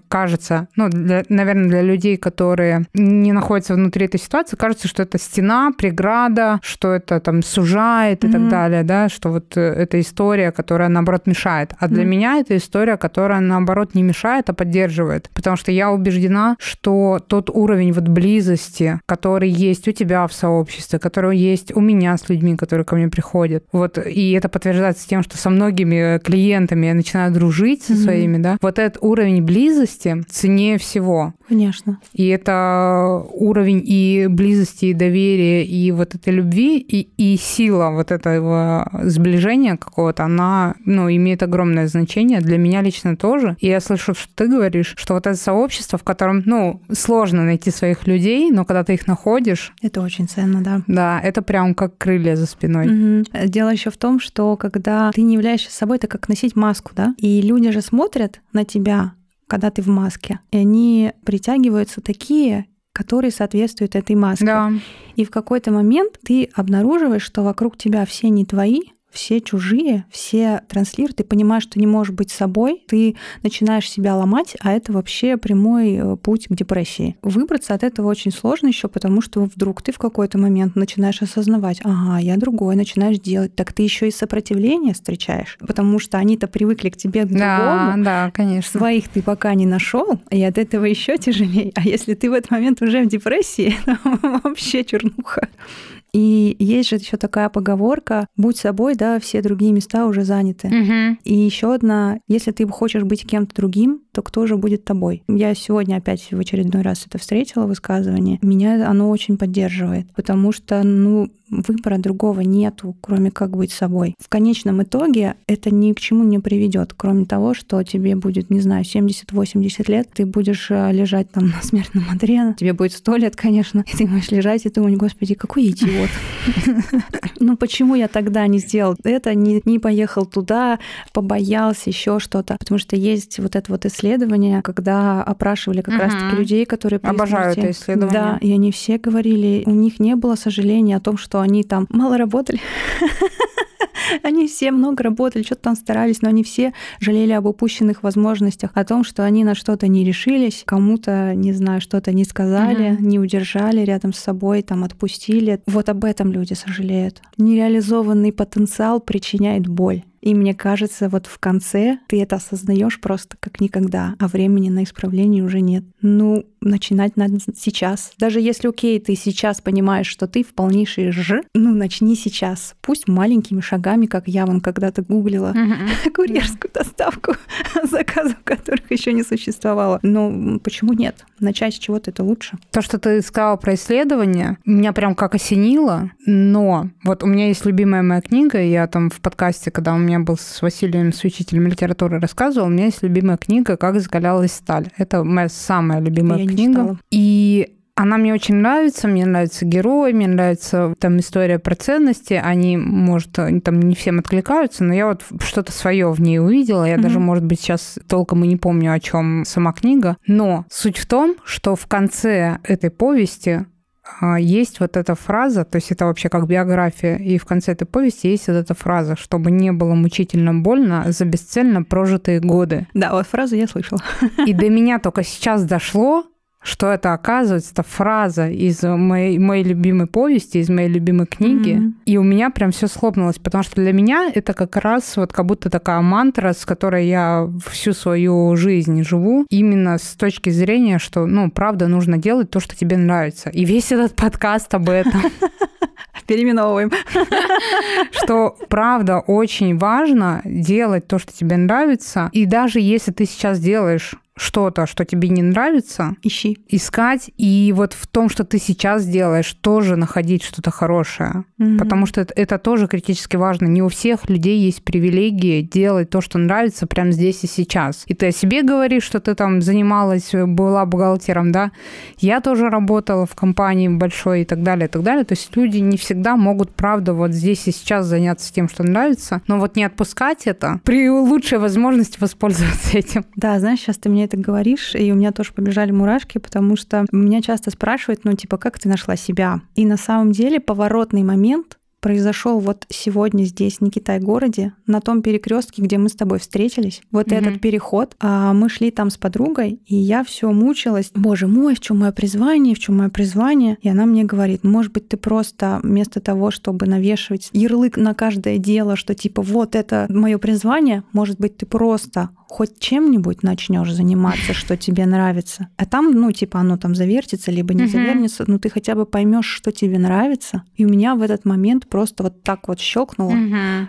кажется, ну, для- наверное, для людей, которые не находятся внутри этой ситуации, кажется, что это стена, преграда, что это там сужает и так Мгм. далее, да, что вот э, это история, которая, наоборот, мешает. А для Мгм. меня это история, которая, наоборот, не мешает, а поддерживает. Потому что я убеждена, что тот уровень вот близости, который есть у тебя в сообществе, который есть у меня с людьми, которые ко мне приходят, вот, и это подтверждается тем, что со многими клиентами я начинаю дружить со Мгм. своими, да, вот этот уровень близости ценнее всего. Конечно. И это уровень и близости, и доверия, и вот этой любви, и, и сила вот этого сближения какого-то, она, ну, имеет огромное значение для меня лично тоже. И я слышу, что ты говоришь, что вот это сообщество, в котором, ну, сложно найти своих людей, но когда ты их находишь, Это очень ценно, да. да, это прям как крылья за спиной. Мгм. Дело еще в том, что когда ты не являешься собой, это как носить маску, да? И люди же смотрят на тебя, когда ты в маске, и они притягиваются такие, которые соответствуют этой маске. Да, И в какой-то момент ты обнаруживаешь, что вокруг тебя все не твои, все чужие, все транслируют, ты понимаешь, что не можешь быть собой, ты начинаешь себя ломать, а это вообще прямой э, путь к депрессии. Выбраться от этого очень сложно еще, потому что вдруг ты в какой-то момент начинаешь осознавать, ага, я другой, начинаешь делать, так ты еще и сопротивление встречаешь, потому что они-то привыкли к тебе к да, другому, да, конечно. Своих ты пока не нашел, и от этого еще тяжелее. А если ты в этот момент уже в депрессии, вообще чернуха. И есть же еще такая поговорка: будь собой, да, все другие места уже заняты. Мгм. И еще одна, если ты хочешь быть кем-то другим, то кто же будет тобой? Я сегодня опять в очередной раз это встретила высказывание. Меня оно очень поддерживает, потому что, ну, выбора другого нету, кроме как быть собой. В конечном итоге это ни к чему не приведет, кроме того, что тебе будет, не знаю, 70-80 лет, ты будешь э, лежать там на смертном одре, тебе будет 100 лет, конечно, и ты будешь лежать и думать, господи, какой идиот. Ну почему я тогда не сделал это, не, поехал туда, побоялся, еще что-то? Потому что есть вот это вот исследование, когда опрашивали как раз-таки людей, которые Обожаю это исследование. Да, и они все говорили, у них не было сожаления о том, что они там мало работали. Они все много работали, что-то там старались, но они все жалели об упущенных возможностях, о том, что они на что-то не решились, кому-то, не знаю, что-то не сказали, Мгм. не удержали рядом с собой, там отпустили. Вот об этом люди сожалеют. Нереализованный потенциал причиняет боль. И мне кажется, вот в конце ты это осознаешь просто как никогда, а времени на исправление уже нет. Ну, начинать надо сейчас. Даже если, окей, ты сейчас понимаешь, что ты в полнейшей ж, ну, начни сейчас. Пусть маленькими шагами, как я вон когда-то гуглила Мгм. курьерскую доставку заказов, которых еще не существовало. Но почему нет? Начать с чего-то это лучше. То, что ты сказала про исследование, меня прям как осенило, но вот у меня есть любимая моя книга, я там в подкасте, когда у меня был с Василием, с учителем литературы, рассказывал, у меня есть любимая книга «Как закалялась сталь». Это моя самая любимая Я книга. И она мне очень нравится, мне нравятся герои, мне нравится там история про ценности. Они, может, там не всем откликаются, но я вот что-то свое в ней увидела. Я Мгм. даже, может быть, сейчас толком и не помню, о чем сама книга. Но суть в том, что в конце этой повести есть вот эта фраза, то есть это вообще как биография, и в конце этой повести есть вот эта фраза, чтобы не было мучительно больно за бесцельно прожитые годы. Да, вот фразу я слышала. И до меня только сейчас дошло, что это оказывается это фраза из моей, моей любимой повести, из моей любимой книги. Mm-hmm. И у меня прям все схлопнулось, потому что для меня это как раз вот как будто такая мантра, с которой я всю свою жизнь живу, именно с точки зрения, что, ну, правда, нужно делать то, что тебе нравится. И весь этот подкаст об этом. Переименовываем. Что, правда, очень важно делать то, что тебе нравится. И даже если ты сейчас делаешь что-то, что тебе не нравится, ищи. Искать. И вот в том, что ты сейчас делаешь, тоже находить что-то хорошее. Угу. Потому что это, это тоже критически важно. Не у всех людей есть привилегии делать то, что нравится прямо здесь и сейчас. И ты о себе говоришь, что ты там занималась, была бухгалтером, да. Я тоже работала в компании большой и так далее, и так далее. То есть люди не всегда могут, правда, вот здесь и сейчас заняться тем, что нравится. Но вот не отпускать это при лучшей возможности воспользоваться этим. Да, знаешь, сейчас ты мне это говоришь, и у меня тоже побежали мурашки, потому что меня часто спрашивают, ну, типа, как ты нашла себя? И на самом деле поворотный момент произошел вот сегодня здесь, в Никитай-городе, на том перекрестке, где мы с тобой встретились. Вот mm-hmm. этот переход. А мы шли там с подругой, и я все мучилась. Боже мой, в чем мое призвание, в чем мое призвание? И она мне говорит, может быть, ты просто вместо того, чтобы навешивать ярлык на каждое дело, что типа вот это мое призвание, может быть, ты просто хоть чем-нибудь начнешь заниматься, что тебе нравится. А там, ну, типа, оно там завертится, либо не завертится, но ты хотя бы поймешь, что тебе нравится. И у меня в этот момент просто вот так вот щелкнуло,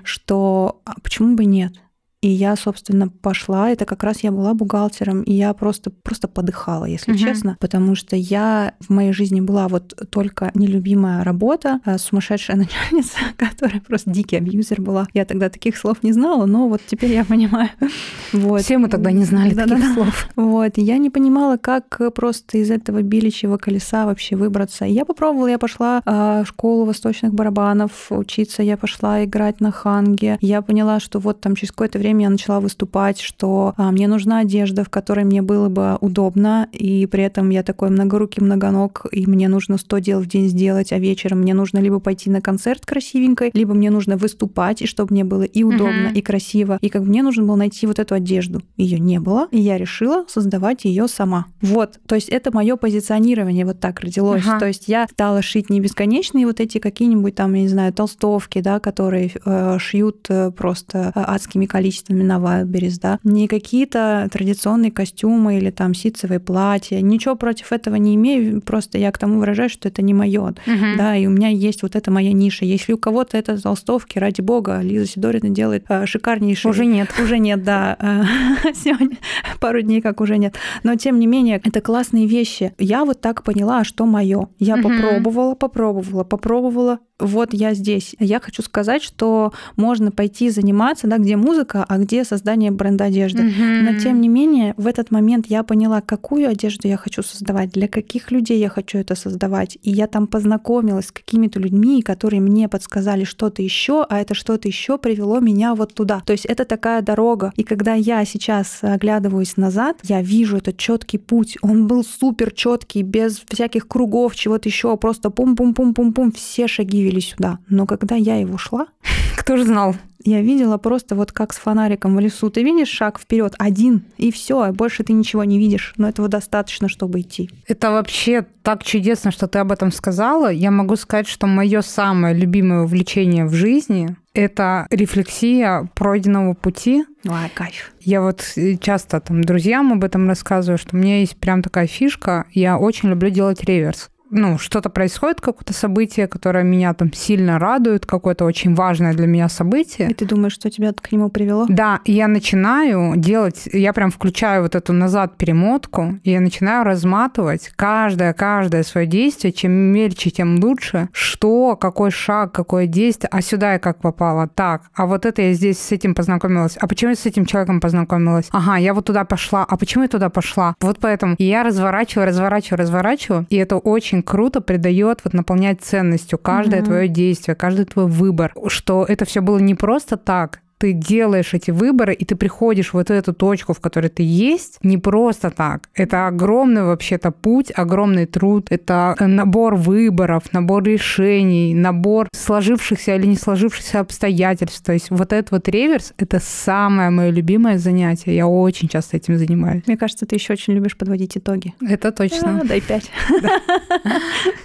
что а почему бы нет? И я, собственно, пошла. Это как раз я была бухгалтером, и я просто, просто подыхала, если угу. честно, потому что я в моей жизни была вот только нелюбимая работа, а сумасшедшая начальница, которая просто дикий абьюзер была. Я тогда таких слов не знала, но вот теперь я понимаю. Вот. Все мы тогда не знали да, таких да, слов. Вот. Я не понимала, как просто из этого биличьего колеса вообще выбраться. И я попробовала, я пошла а, в школу восточных барабанов учиться, я пошла играть на ханге. Я поняла, что вот там через какое-то время время я начала выступать, что а, мне нужна одежда, в которой мне было бы удобно, и при этом я такой многорукий многоног, и мне нужно 100 дел в день сделать, а вечером мне нужно либо пойти на концерт красивенькой, либо мне нужно выступать, и чтобы мне было и удобно, uh-huh. и красиво. И как мне нужно было найти вот эту одежду. Ее не было, и я решила создавать ее сама. Вот, то есть это мое позиционирование вот так родилось. Uh-huh. То есть я стала шить не бесконечные вот эти какие-нибудь там, я не знаю, толстовки, да, которые э, шьют э, просто э, адскими количествами количествами на Wildberries, да, не какие-то традиционные костюмы или там ситцевые платья. Ничего против этого не имею, просто я к тому выражаю, что это не мое, uh-huh. да, и у меня есть вот эта моя ниша. Если у кого-то это толстовки, ради бога, Лиза Сидорина делает э, шикарнейшие. Уже нет. Уже нет, да. Э, сегодня пару дней как уже нет. Но тем не менее, это классные вещи. Я вот так поняла, что мое. Я попробовала, попробовала, попробовала, вот я здесь. Я хочу сказать, что можно пойти заниматься, да, где музыка, а где создание бренда одежды. Mm-hmm. Но тем не менее, в этот момент я поняла, какую одежду я хочу создавать, для каких людей я хочу это создавать. И я там познакомилась с какими-то людьми, которые мне подсказали что-то еще, а это что-то еще привело меня вот туда. То есть это такая дорога. И когда я сейчас оглядываюсь назад, я вижу этот четкий путь. Он был супер четкий, без всяких кругов, чего-то еще, просто пум-пум-пум-пум-пум, все шаги вели сюда. Но когда я его шла... Кто же знал? Я видела просто вот как с фонариком в лесу. Ты видишь шаг вперед один, и все, больше ты ничего не видишь. Но этого достаточно, чтобы идти. Это вообще так чудесно, что ты об этом сказала. Я могу сказать, что мое самое любимое увлечение в жизни это рефлексия пройденного пути. Ой, кайф. Я вот часто там друзьям об этом рассказываю, что у меня есть прям такая фишка. Я очень люблю делать реверс ну, что-то происходит, какое-то событие, которое меня там сильно радует, какое-то очень важное для меня событие. И ты думаешь, что тебя к нему привело? Да, и я начинаю делать, я прям включаю вот эту назад перемотку, и я начинаю разматывать каждое, каждое свое действие, чем мельче, тем лучше, что, какой шаг, какое действие, а сюда я как попала, так, а вот это я здесь с этим познакомилась, а почему я с этим человеком познакомилась? Ага, я вот туда пошла, а почему я туда пошла? Вот поэтому и я разворачиваю, разворачиваю, разворачиваю, и это очень очень круто придает, вот наполнять ценностью каждое mm-hmm. твое действие, каждый твой выбор, что это все было не просто так, ты делаешь эти выборы, и ты приходишь в вот эту точку, в которой ты есть, не просто так. Это огромный вообще-то путь, огромный труд, это набор выборов, набор решений, набор сложившихся или не сложившихся обстоятельств. То есть вот этот вот реверс — это самое мое любимое занятие. Я очень часто этим занимаюсь. Мне кажется, ты еще очень любишь подводить итоги. Это точно. А, дай пять.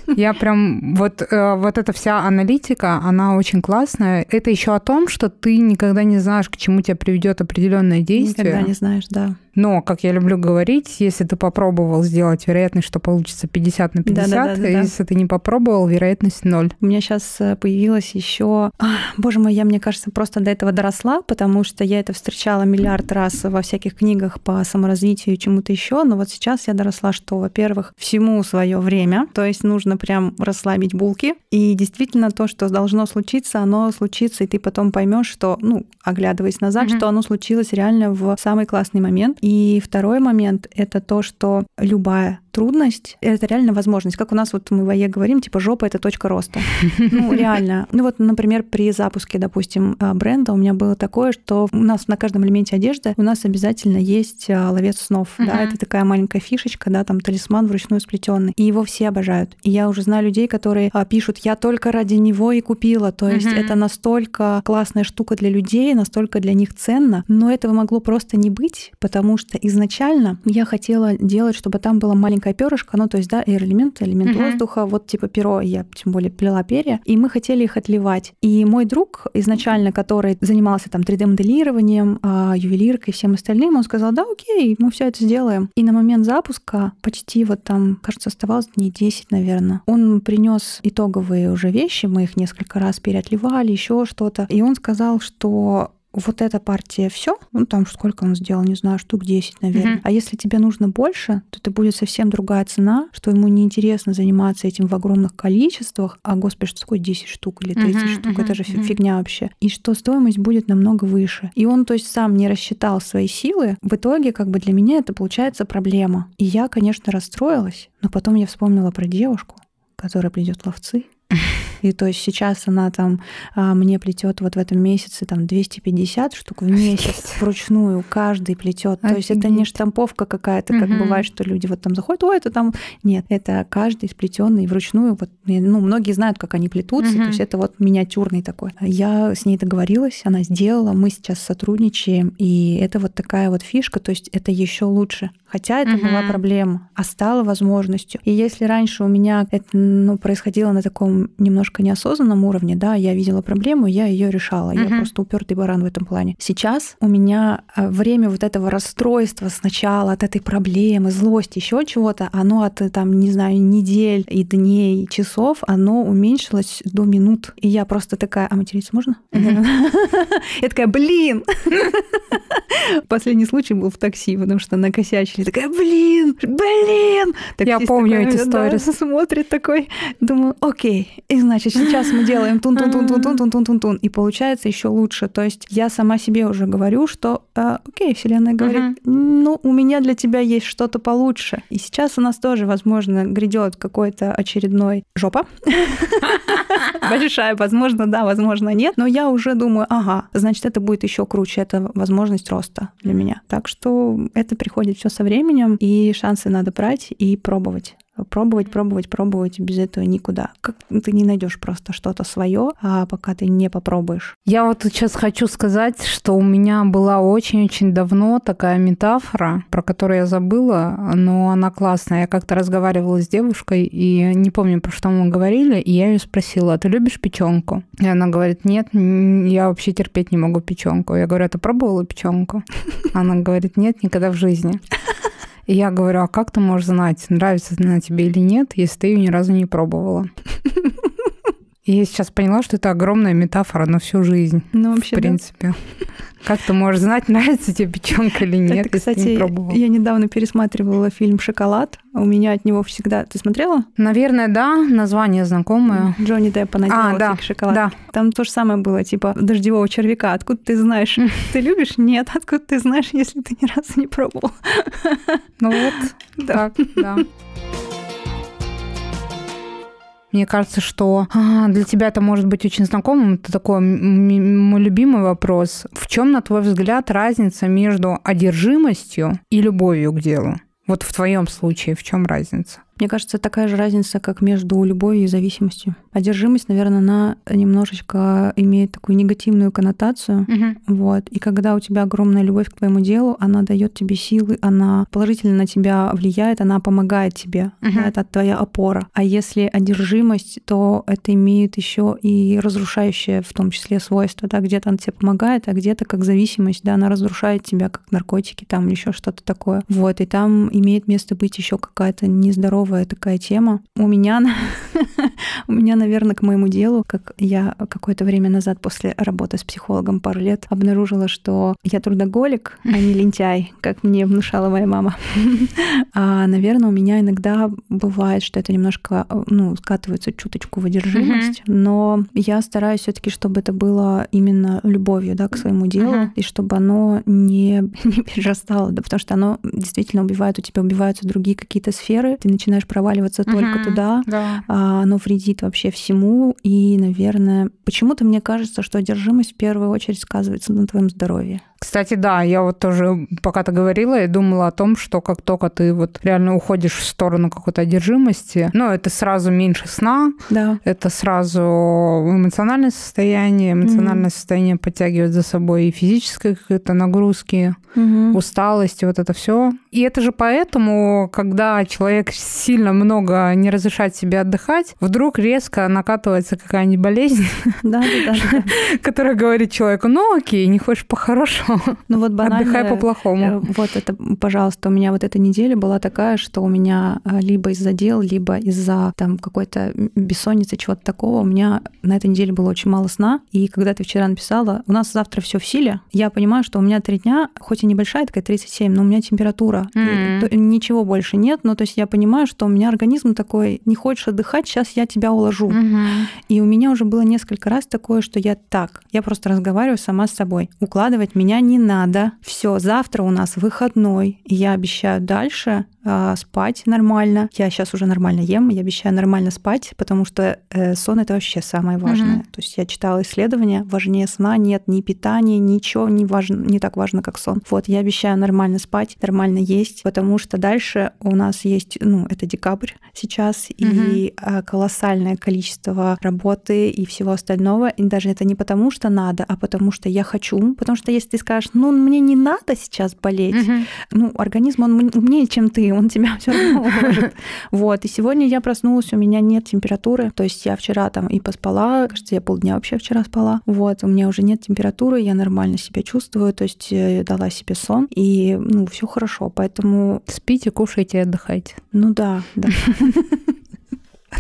Я прям вот, э, вот эта вся аналитика, она очень классная. Это еще о том, что ты никогда не знаешь, к чему тебя приведет определенное действие. Никогда не знаешь, да. Но, как я люблю говорить, если ты попробовал сделать вероятность, что получится 50 на 50, Да-да-да-да-да. если ты не попробовал, вероятность ноль. У меня сейчас появилась еще... Боже мой, я, мне кажется, просто до этого доросла, потому что я это встречала миллиард раз во всяких книгах по саморазвитию и чему-то еще. Но вот сейчас я доросла, что, во-первых, всему свое время, то есть нужно прям расслабить булки. И действительно то, что должно случиться, оно случится, и ты потом поймешь, что, ну, оглядываясь назад, Мгм. что оно случилось реально в самый классный момент. И второй момент — это то, что любая трудность — это реально возможность. Как у нас вот мы в АЕ говорим, типа жопа — это точка роста. Ну, реально. Ну вот, например, при запуске, допустим, а, бренда у меня было такое, что у нас на каждом элементе одежды у нас обязательно есть а, ловец снов. Да, Мгм. это такая маленькая фишечка, да, там талисман вручную сплетенный. И его все обожают. И я уже знаю людей, которые а, пишут, я только ради него и купила. То есть Мгм. это настолько классная штука для людей, настолько для них ценно. Но этого могло просто не быть, потому что изначально я хотела делать, чтобы там было маленькое перышко, ну то есть, да, аэр-элемент, элемент Мгм. воздуха, вот типа перо, я тем более плела перья, и мы хотели их отливать. И мой друг изначально, который занимался там 3D-моделированием, а, ювелиркой и всем остальным, он сказал, да, окей, мы все это сделаем. И на момент запуска почти вот там, кажется, оставалось дней 10, наверное, он принес итоговые уже вещи, мы их несколько раз переотливали, еще что-то, и он сказал, что вот эта партия все, ну там сколько он сделал, не знаю, штук 10, наверное. Мгм. А если тебе нужно больше, то это будет совсем другая цена, что ему неинтересно заниматься этим в огромных количествах. А, господи, что такое 10 штук или 30 Мгм, штук? мгм, это же мгм. фигня вообще. И что стоимость будет намного выше. И он, то есть, сам не рассчитал свои силы. В итоге, как бы для меня это получается проблема. И я, конечно, расстроилась, но потом я вспомнила про девушку, которая плетет ловцы. И то есть сейчас она там а, мне плетет вот в этом месяце там 250 штук в месяц вручную, каждый плетет. То есть это не штамповка какая-то, как Мгм. бывает, что люди вот там заходят, ой, это там... Нет, это каждый сплетенный вручную. Вот, ну, многие знают, как они плетутся, Мгм. то есть это вот миниатюрный такой. Я с ней договорилась, она сделала, мы сейчас сотрудничаем, и это вот такая вот фишка, то есть это еще лучше. Хотя это была Мгм. проблема, а стала возможностью. И если раньше у меня это ну, происходило на таком немножко неосознанном уровне, да, я видела проблему, я ее решала. Я Мгм. просто упертый баран в этом плане. Сейчас у меня а, время вот этого расстройства сначала от этой проблемы, злости, еще чего-то, оно от, э, там, не знаю, недель и дней, и часов, оно уменьшилось до минут. И я просто такая, а материться можно? Я такая, блин! Последний случай был в такси, потому что накосячили. Такая, блин, блин! Я помню эти да, сторис. смотрит такой, думаю, окей, и значит, значит, сейчас мы делаем тун-тун-тун-тун-тун-тун-тун-тун, тун, и получается еще лучше. То есть я сама себе уже говорю, что э, окей, Вселенная говорит, ну, у меня для тебя есть что-то получше. И сейчас у нас тоже, возможно, грядет какой-то очередной жопа. Большая, возможно, да, возможно, нет. Но я уже думаю, ага, значит, это будет еще круче, это возможность роста для меня. Так что это приходит все со временем, и шансы надо брать и пробовать. Пробовать, пробовать, пробовать, без этого никуда. Как ты не найдешь просто что-то свое, а пока ты не попробуешь. Я вот сейчас хочу сказать, что у меня была очень-очень давно такая метафора, про которую я забыла, но она классная. Я как-то разговаривала с девушкой, и не помню, про что мы говорили, и я ее спросила, а ты любишь печенку? И она говорит, нет, я вообще терпеть не могу печенку. Я говорю, а ты пробовала печенку? Она говорит, нет, никогда в жизни. И я говорю, а как ты можешь знать, нравится она тебе или нет, если ты ее ни разу не пробовала? И я сейчас поняла, что это огромная метафора на всю жизнь, Ну, в вообще, да. принципе. Как ты можешь знать, нравится тебе печенка или нет, Это, ты не кстати, пробовала? я недавно пересматривала фильм «Шоколад». У меня от него всегда... Ты смотрела? Наверное, да, название знакомое. Джонни Деппа наделал А, да, шоколад. да. Там то же самое было, типа дождевого червяка. Откуда ты знаешь? Ты любишь? Нет. Откуда ты знаешь, если ты ни разу не пробовал? Ну вот, Да. так, да. Мне кажется, что а, для тебя это может быть очень знакомым. Это такой мой любимый вопрос. В чем, на твой взгляд, разница между одержимостью и любовью к делу? Вот в твоем случае в чем разница? Мне кажется, такая же разница, как между любовью и зависимостью. Одержимость, наверное, она немножечко имеет такую негативную коннотацию. Угу. Вот. И когда у тебя огромная любовь к твоему делу, она дает тебе силы, она положительно на тебя влияет, она помогает тебе. Угу. Да, это твоя опора. А если одержимость, то это имеет еще и разрушающее в том числе свойство. Да? Где-то она тебе помогает, а где-то как зависимость, да, она разрушает тебя, как наркотики там или еще что-то такое. Вот. И там имеет место быть еще какая-то нездоровая здоровая такая тема. У меня, у меня, наверное, к моему делу, как я какое-то время назад после работы с психологом пару лет обнаружила, что я трудоголик, а не лентяй, как мне внушала моя мама. А, наверное, у меня иногда бывает, что это немножко, ну, скатывается чуточку в одержимость, но я стараюсь все таки чтобы это было именно любовью, да, к своему делу, и чтобы оно не, не перерастало, да, потому что оно действительно убивает, у тебя убиваются другие какие-то сферы, ты начинаешь начинаешь проваливаться только Мгм, туда, Да. а, оно вредит вообще всему. И, наверное, почему-то мне кажется, что одержимость в первую очередь сказывается на твоем здоровье. Кстати, да, я вот тоже, пока ты говорила, я думала о том, что как только ты вот реально уходишь в сторону какой-то одержимости, ну, это сразу меньше сна, Да. это сразу эмоциональное состояние, эмоциональное состояние подтягивает за собой и физические какие-то нагрузки, Мгм. усталость, вот это все. И это же поэтому, когда человек сильно много не разрешает себе отдыхать, вдруг резко накатывается какая-нибудь болезнь, которая говорит человеку, ну окей, не хочешь по-хорошему, Ну вот банально. отдыхай э, по-плохому. Вот это, пожалуйста, у меня вот эта неделя была такая, что у меня э, либо из-за дел, либо из-за там какой-то бессонницы, чего-то такого, у меня на этой неделе было очень мало сна. И когда ты вчера написала, у нас завтра все в силе, я понимаю, что у меня три дня, хоть и небольшая, такая 37, но у меня температура. И Мгм. то- ничего больше нет. Ну, то есть я понимаю, что у меня организм такой, не хочешь отдыхать, сейчас я тебя уложу. Мгм. И у меня уже было несколько раз такое, что я так, я просто разговариваю сама с собой. Укладывать меня не надо. Все, завтра у нас выходной. Я обещаю дальше спать нормально. Я сейчас уже нормально ем, я обещаю нормально спать, потому что э, сон это вообще самое важное. Мгм. То есть я читала исследования, важнее сна нет ни питания, ничего не важно, не так важно, как сон. Вот я обещаю нормально спать, нормально есть, потому что дальше у нас есть, ну, это декабрь сейчас, и а, колоссальное количество работы и всего остального. И даже это не потому, что надо, а потому что я хочу. Потому что если ты скажешь, ну, мне не надо сейчас болеть, Мгм. ну, организм, он умнее, чем ты, он тебя все равно уложит. Вот, и сегодня я проснулась, у меня нет температуры, то есть я вчера там и поспала, кажется, я полдня вообще вчера спала, вот, у меня уже нет температуры, я нормально себя чувствую, то есть э, дала себе сон, и, ну, все хорошо, поэтому, Спите, кушайте, отдыхайте. ну да, да.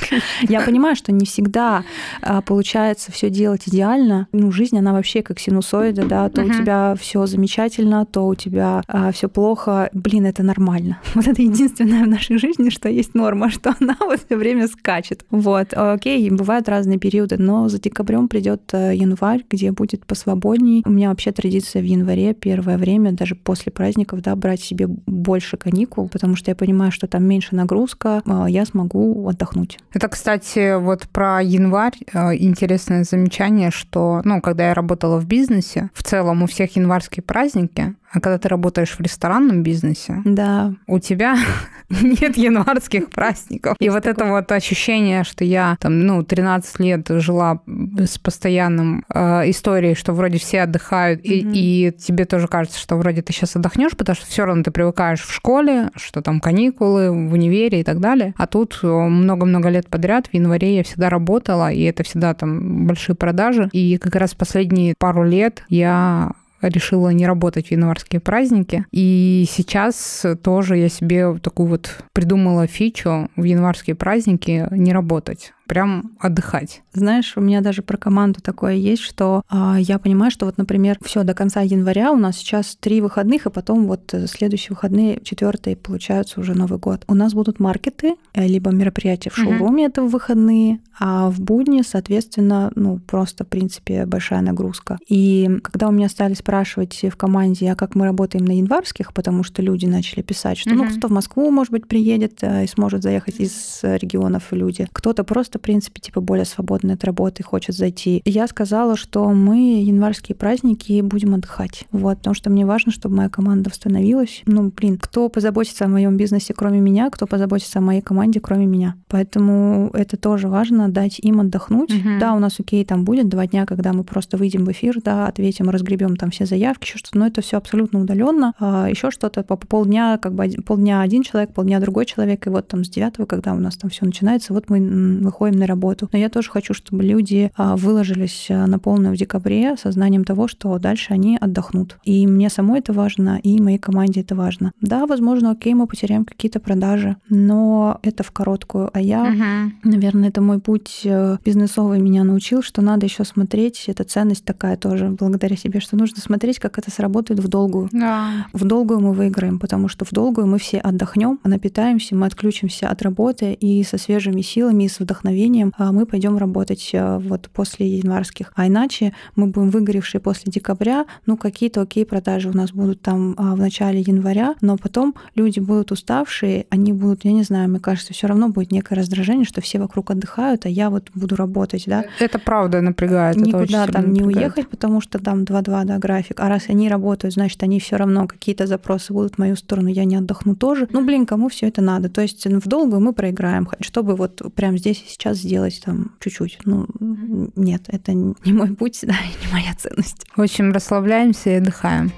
Я понимаю, что не всегда а, получается все делать идеально. Ну, жизнь, она вообще как синусоида, да, то у тебя все замечательно, то у тебя все плохо. Блин, это нормально. Вот это единственное в нашей жизни, что есть норма, что она вот все время скачет. Вот, окей, бывают разные периоды, но за декабрем придет э, январь, где будет посвободней. У меня вообще традиция в январе первое время, даже после праздников, да, брать себе больше каникул, потому что я понимаю, что там меньше нагрузка, а, я смогу отдохнуть. Это, кстати, вот про январь э, интересное замечание, что, ну, когда я работала в бизнесе, в целом у всех январские праздники, а когда ты работаешь в ресторанном бизнесе, Да, у тебя нет январских праздников. И вот это вот ощущение, что я там, ну, 13 лет жила с постоянным э, историей, что вроде все отдыхают, и тебе тоже кажется, что вроде ты сейчас отдохнешь, потому что все равно ты привыкаешь в школе, что там каникулы, в универе и так далее. А тут э, много-много лет подряд в январе я всегда работала, и это всегда там большие продажи. И как раз последние пару лет я решила не работать в январские праздники. И сейчас тоже я себе такую вот придумала фичу в январские праздники не работать, прям отдыхать. Знаешь, у меня даже про команду такое есть, что а, я понимаю, что вот, например, все до конца января у нас сейчас три выходных, и потом вот э, следующие выходные, четвертые, получаются уже Новый год. У нас будут маркеты, э, либо мероприятия в шоуруме, это в выходные, а в будни, соответственно, ну, просто, в принципе, большая нагрузка. И когда у меня стали спрашивать в команде, а как мы работаем на январских, потому что люди начали писать, что ну, Мгм. кто-то в Москву, может быть, приедет э, и сможет заехать из э, регионов люди, кто-то просто просто, в принципе, типа более свободный от работы, хочет зайти. Я сказала, что мы январские праздники будем отдыхать. Вот, потому что мне важно, чтобы моя команда восстановилась. Ну, блин, кто позаботится о моем бизнесе, кроме меня, кто позаботится о моей команде, кроме меня. Поэтому это тоже важно, дать им отдохнуть. Угу. Да, у нас, окей, там будет два дня, когда мы просто выйдем в эфир, да, ответим, разгребем там все заявки, еще что-то, но это все абсолютно удаленно. А еще что-то по полдня, как бы полдня один человек, полдня другой человек, и вот там с девятого, когда у нас там все начинается, вот мы выходим на работу. Но я тоже хочу, чтобы люди а, выложились а, на полную в декабре со знанием того, что дальше они отдохнут. И мне самой это важно, и моей команде это важно. Да, возможно, окей, мы потеряем какие-то продажи, но это в короткую. А я, uh-huh. наверное, это мой путь э, бизнесовый меня научил, что надо еще смотреть, это ценность такая тоже, благодаря себе, что нужно смотреть, как это сработает в долгую. Да. В долгую мы выиграем, потому что в долгую мы все отдохнем, напитаемся, мы отключимся от работы и со свежими силами, и с вдохновением а мы пойдем работать э, вот после январских. А иначе мы будем выгоревшие после декабря, ну какие-то окей продажи у нас будут там а, в начале января, но потом люди будут уставшие, они будут, я не знаю, мне кажется, все равно будет некое раздражение, что все вокруг отдыхают, а я вот буду работать, да. Это правда напрягает. Никуда там не уехать, потому что там 2-2, да, график. А раз они работают, значит, они все равно какие-то запросы будут в мою сторону, я не отдохну тоже. Ну, блин, кому все это надо? То есть в долгую мы проиграем, чтобы вот прямо здесь и сейчас сделать там чуть-чуть. Ну, нет, это не мой путь, да, и не моя ценность. В общем, расслабляемся и отдыхаем.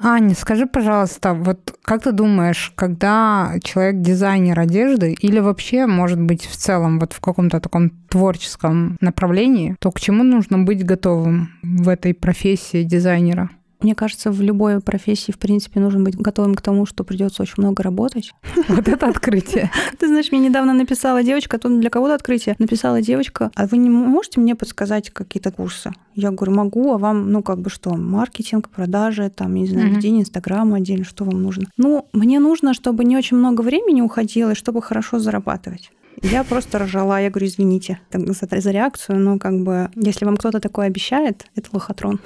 Аня, скажи, пожалуйста, вот как ты думаешь, когда человек дизайнер одежды или вообще, может быть, в целом вот в каком-то таком творческом направлении, то к чему нужно быть готовым в этой профессии дизайнера? Мне кажется, в любой профессии, в принципе, нужно быть готовым к тому, что придется очень много работать. Вот это открытие. Ты знаешь, мне недавно написала девочка, тут для кого-то открытие, написала девочка, а вы не можете мне подсказать какие-то курсы? Я говорю, могу, а вам, ну, как бы что, маркетинг, продажи, там, не знаю, ведение Инстаграма отдельно, что вам нужно? Ну, мне нужно, чтобы не очень много времени уходило, и чтобы хорошо зарабатывать. Я просто ржала. Я говорю, извините за, за реакцию, но как бы, если вам кто-то такое обещает, это лохотрон.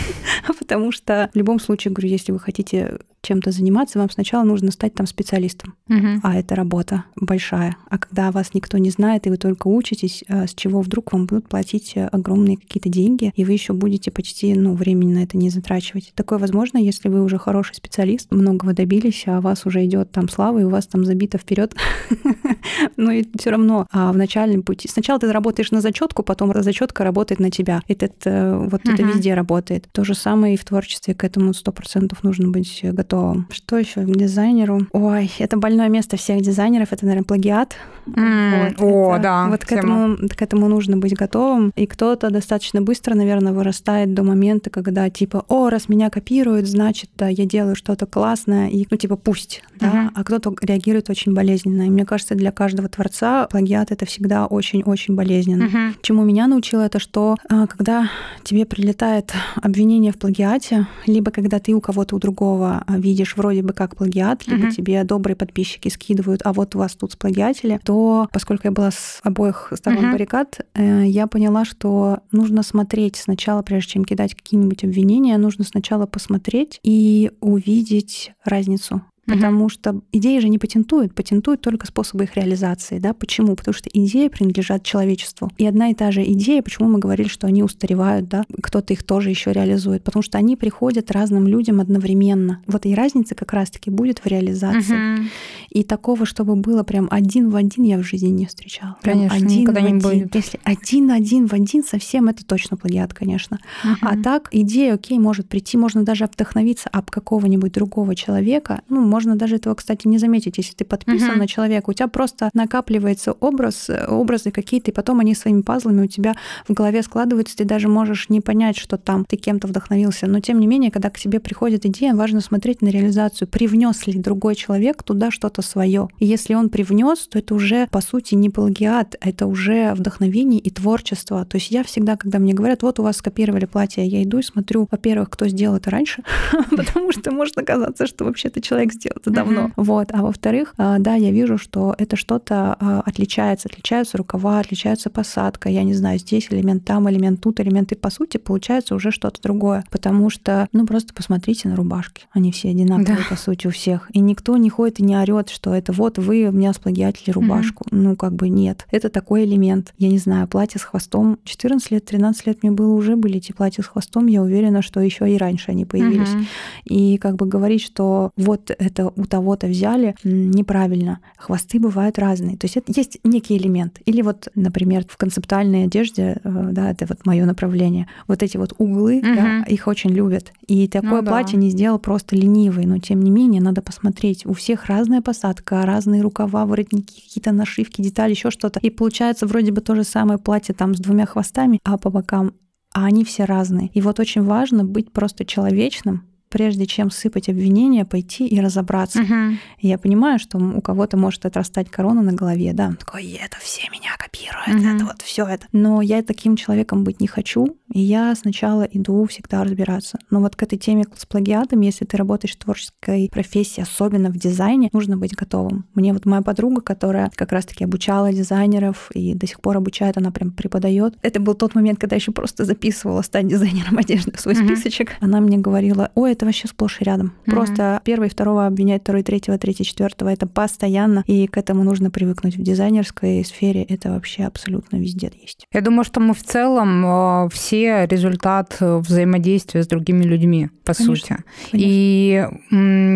Потому что в любом случае, говорю, если вы хотите чем-то заниматься, вам сначала нужно стать там специалистом. Угу. А это работа большая. А когда вас никто не знает, и вы только учитесь, а с чего вдруг вам будут платить э, огромные какие-то деньги, и вы еще будете почти ну, времени на это не затрачивать. Такое возможно, если вы уже хороший специалист, многого добились, а у вас уже идет там слава, и у вас там забито вперед. Но и все равно а в начальном пути. Сначала ты работаешь на зачетку, потом зачетка работает на тебя. Это, это вот это везде работает. То же самое и в творчестве. К этому сто процентов нужно быть готовым что... Что еще дизайнеру? Ой, это больное место всех дизайнеров, это, наверное, плагиат. Mm, вот, о, это, да. Вот к этому, к этому нужно быть готовым. И кто-то достаточно быстро, наверное, вырастает до момента, когда типа, о, раз меня копируют, значит, да, я делаю что-то классное, и, ну, типа, пусть, да. Uh-huh. А кто-то реагирует очень болезненно. И мне кажется, для каждого творца плагиат это всегда очень-очень болезненно. Uh-huh. Чему меня научило это, что а, когда тебе прилетает обвинение в плагиате, либо когда ты у кого-то у другого а, видишь вроде бы как плагиат, либо uh-huh. тебе добрые подписчики скидывают, а вот у вас тут сплагиатели, то поскольку я была с обоих сторон uh-huh. баррикад, э, я поняла, что нужно смотреть сначала, прежде чем кидать какие-нибудь обвинения, нужно сначала посмотреть и увидеть разницу Потому что идеи же не патентуют, патентуют только способы их реализации. Да? Почему? Потому что идеи принадлежат человечеству. И одна и та же идея, почему мы говорили, что они устаревают, да? кто-то их тоже еще реализует, потому что они приходят разным людям одновременно. Вот и разница как раз-таки будет в реализации. Угу. И такого, чтобы было прям один в один, я в жизни не встречала. Прям конечно, один никогда в не один. будет. Если один-один в один, совсем это точно плагиат, конечно. Угу. А так идея, окей, может прийти, можно даже вдохновиться об какого-нибудь другого человека, ну, можно даже этого, кстати, не заметить, если ты подписан uh-huh. на человека. У тебя просто накапливается образ, образы какие-то, и потом они своими пазлами у тебя в голове складываются, ты даже можешь не понять, что там ты кем-то вдохновился. Но тем не менее, когда к тебе приходит идея, важно смотреть на реализацию. Привнес ли другой человек туда что-то свое? И если он привнес, то это уже, по сути, не плагиат, а это уже вдохновение и творчество. То есть я всегда, когда мне говорят, вот у вас скопировали платье, я иду и смотрю, во-первых, кто сделал это раньше, потому что может оказаться, что вообще-то человек сделал сделать давно. Вот. А во-вторых, а, да, я вижу, что это что-то а, отличается. Отличаются рукава, отличается посадка. Я не знаю, здесь элемент там, элемент тут, элемент и по сути получается уже что-то другое. Потому что, ну, просто посмотрите на рубашки. Они все одинаковые, да. по сути, у всех. И никто не ходит и не орет, что это вот вы у меня сплагиатили рубашку. Mm-hmm. Ну, как бы нет. Это такой элемент. Я не знаю, платье с хвостом. 14 лет, 13 лет мне было, уже были эти платья с хвостом. Я уверена, что еще и раньше они появились. Mm-hmm. И как бы говорить, что вот это у того-то взяли, неправильно. Хвосты бывают разные. То есть это есть некий элемент. Или вот, например, в концептуальной одежде, э, да, это вот мое направление, вот эти вот углы, угу. да, их очень любят. И такое ну, платье да. не сделал просто ленивый, но тем не менее надо посмотреть. У всех разная посадка, разные рукава, воротники, какие-то нашивки, детали, еще что-то. И получается вроде бы то же самое платье там с двумя хвостами, а по бокам а они все разные. И вот очень важно быть просто человечным, прежде чем сыпать обвинения, пойти и разобраться. Угу. я понимаю, что у кого-то может отрастать корона на голове, да, такой, это все меня копируют, угу. это вот все это. Но я таким человеком быть не хочу, и я сначала иду всегда разбираться. Но вот к этой теме с плагиатом, если ты работаешь в творческой профессии, особенно в дизайне, нужно быть готовым. Мне вот моя подруга, которая как раз-таки обучала дизайнеров и до сих пор обучает, она прям преподает. Это был тот момент, когда я еще просто записывала стать дизайнером одежды в свой угу. списочек. Она мне говорила, ой, это это вообще сплошь и рядом. Mm-hmm. Просто первый, второго обвинять, второй, третьего, третий, четвертого это постоянно, и к этому нужно привыкнуть в дизайнерской сфере. Это вообще абсолютно везде есть. Я думаю, что мы в целом э, все результат взаимодействия с другими людьми, по конечно, сути. Конечно. И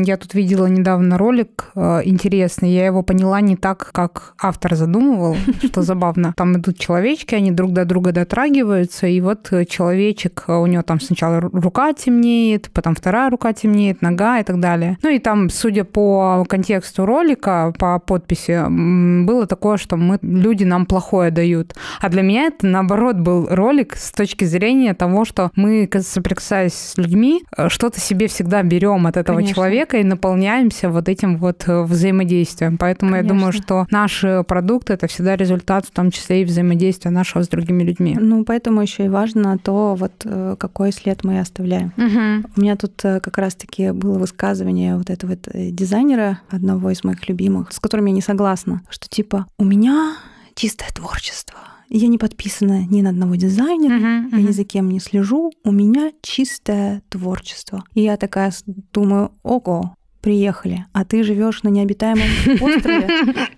я тут видела недавно ролик э, интересный, я его поняла не так, как автор задумывал, что забавно. Там идут человечки, они друг до друга дотрагиваются, и вот человечек, у него там сначала рука темнеет, потом вторая вторая рука темнеет, нога и так далее. Ну и там, судя по контексту ролика, по подписи, было такое, что мы, люди нам плохое дают. А для меня это, наоборот, был ролик с точки зрения того, что мы, соприкасаясь с людьми, э, что-то себе всегда берем от этого Конечно. человека и наполняемся вот этим вот э, взаимодействием. Поэтому Конечно. я думаю, что наши продукты это всегда результат, в том числе и взаимодействия нашего с другими людьми. Ну, поэтому еще и важно то, вот э, какой след мы оставляем. Угу. У меня тут Э, как раз-таки было высказывание вот этого вот э, дизайнера, одного из моих любимых, с которым я не согласна, что типа у меня чистое творчество. Я не подписана ни на одного дизайнера, uh-huh, uh-huh. я ни за кем не слежу. У меня чистое творчество. И я такая думаю, ого, приехали, а ты живешь на необитаемом острове,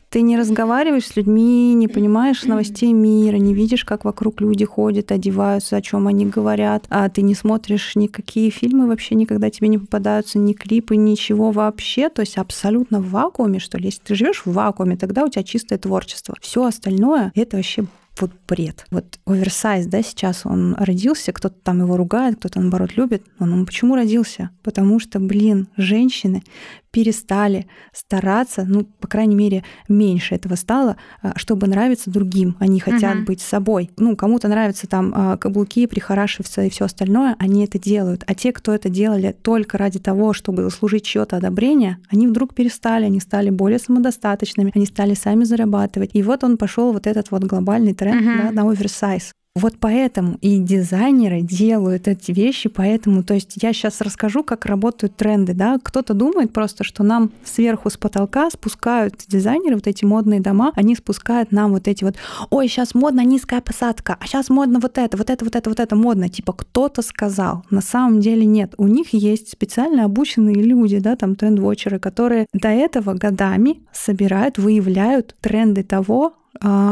ты не разговариваешь с людьми, не понимаешь новостей мира, не видишь, как вокруг люди ходят, одеваются, о чем они говорят, а ты не смотришь никакие фильмы вообще никогда тебе не попадаются, ни клипы, ничего вообще, то есть абсолютно в вакууме, что ли. Если ты живешь в вакууме, тогда у тебя чистое творчество. Все остальное это вообще вот бред. Вот оверсайз, да, сейчас он родился, кто-то там его ругает, кто-то, наоборот, любит. Он, он почему родился? Потому что, блин, женщины перестали стараться, ну, по крайней мере, меньше этого стало, а, чтобы нравиться другим. Они хотят uh-huh. быть собой. Ну, кому-то нравятся там а, каблуки, прихорашиваться и все остальное, они это делают. А те, кто это делали только ради того, чтобы заслужить чье-то одобрение, они вдруг перестали, они стали более самодостаточными, они стали сами зарабатывать. И вот он пошел вот этот вот глобальный тренд uh-huh. да, на оверсайз. Вот поэтому и дизайнеры делают эти вещи, поэтому, то есть я сейчас расскажу, как работают тренды, да, кто-то думает просто, что нам сверху с потолка спускают дизайнеры, вот эти модные дома, они спускают нам вот эти вот, ой, сейчас модно низкая посадка, а сейчас модно вот это, вот это, вот это, вот это модно, типа кто-то сказал, на самом деле нет, у них есть специально обученные люди, да, там тренд-вотчеры, которые до этого годами собирают, выявляют тренды того,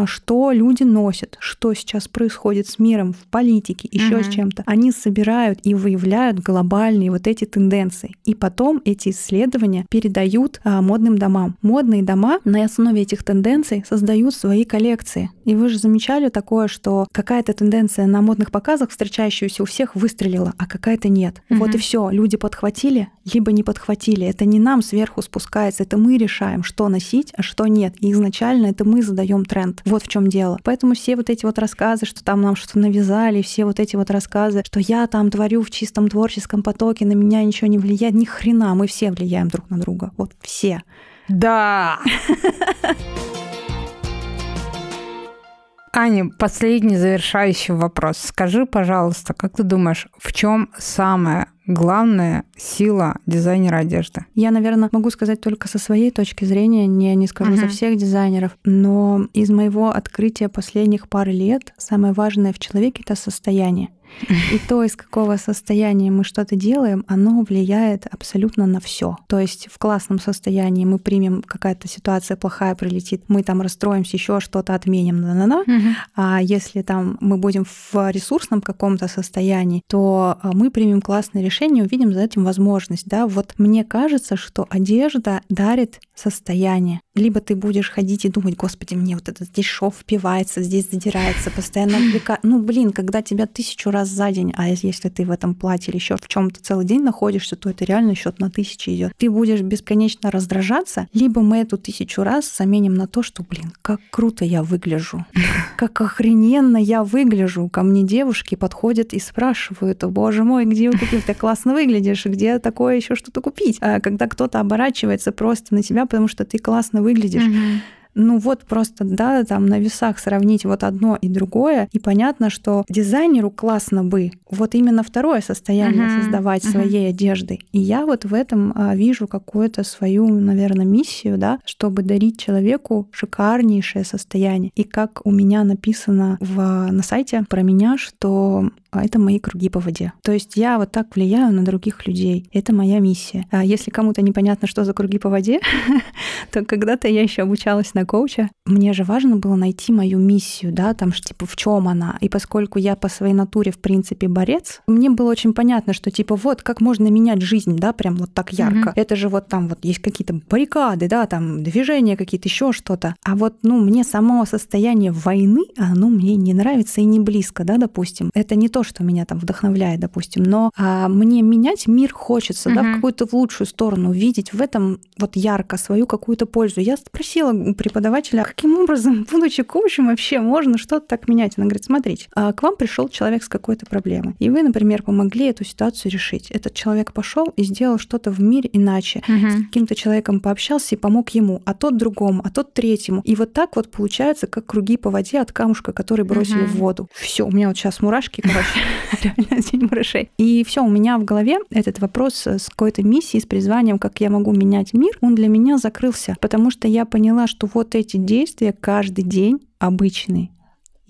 что люди носят, что сейчас происходит с миром в политике, еще угу. с чем-то. Они собирают и выявляют глобальные вот эти тенденции. И потом эти исследования передают а, модным домам. Модные дома на основе этих тенденций создают свои коллекции. И вы же замечали такое, что какая-то тенденция на модных показах, встречающаяся у всех, выстрелила, а какая-то нет. Угу. Вот и все. Люди подхватили, либо не подхватили. Это не нам сверху спускается, это мы решаем, что носить, а что нет. И изначально это мы задаем тренд. Вот в чем дело. Поэтому все вот эти вот рассказы, что там нам что-то навязали, все вот эти вот рассказы, что я там творю в чистом творческом потоке, на меня ничего не влияет, ни хрена, мы все влияем друг на друга. Вот все. Да. Аня, последний завершающий вопрос. Скажи, пожалуйста, как ты думаешь, в чем самое главная сила дизайнера одежды? Я, наверное, могу сказать только со своей точки зрения, не, не скажу Мгм. за всех дизайнеров, но из моего открытия последних пары лет самое важное в человеке — это состояние. И то, из какого состояния мы что-то делаем, оно влияет абсолютно на все. То есть в классном состоянии мы примем, какая-то ситуация плохая прилетит, мы там расстроимся, еще что-то отменим, на-на-на. А если там мы будем в ресурсном каком-то состоянии, то а, мы примем классное решение, увидим за этим возможность. Да? Вот мне кажется, что одежда дарит состояние. Либо ты будешь ходить и думать, господи, мне вот это здесь шов впивается, здесь задирается, постоянно. Ну, блин, когда тебя тысячу раз за день, а если ты в этом платье или еще в чем-то целый день находишься, то это реально счет на тысячи идет. Ты будешь бесконечно раздражаться, либо мы эту тысячу раз заменим на то, что, блин, как круто я выгляжу, как охрененно я выгляжу. Ко мне девушки подходят и спрашивают, «О, боже мой, где вы купили? Ты классно выглядишь, где такое еще что-то купить? А когда кто-то оборачивается просто на тебя, потому что ты классно выглядишь, ну вот просто, да, там на весах сравнить вот одно и другое, и понятно, что дизайнеру классно бы вот именно второе состояние Мгм, создавать мгм. своей одеждой. И я вот в этом а, вижу какую-то свою, наверное, миссию, да, чтобы дарить человеку шикарнейшее состояние. И как у меня написано в, на сайте про меня, что а, это мои круги по воде. То есть я вот так влияю на других людей. Это моя миссия. А если кому-то непонятно, что за круги по воде, то когда-то я еще обучалась на коуча. Мне же важно было найти мою миссию, да, там, ш- типа, в чем она. И поскольку я по своей натуре, в принципе, борец, мне было очень понятно, что, типа, вот как можно менять жизнь, да, прям вот так ярко. Это же вот там вот есть какие-то баррикады, да, там движения какие-то, еще что-то. А вот, ну, мне само состояние войны, оно мне не нравится и не близко, да, допустим. Это не то, что меня там вдохновляет, допустим, но а, мне менять мир хочется, да, в какую-то в лучшую сторону, видеть в этом вот ярко свою какую-то пользу. Я спросила у преподавателя, каким образом, будучи коучем, вообще можно что-то так менять? Она говорит, смотрите, а к вам пришел человек с какой-то проблемой, и вы, например, помогли эту ситуацию решить. Этот человек пошел и сделал что-то в мире иначе. С каким-то человеком пообщался и помог ему, а тот другому, а тот третьему. И вот так вот получается, как круги по воде от камушка, который бросили Мгм. в воду. Все, у меня вот сейчас мурашки, короче, реально день мурашей. И все, у меня в голове этот вопрос с какой-то миссией, с призванием, как я могу менять мир, он для меня закрылся, потому что я поняла, что вот эти действия каждый день обычные.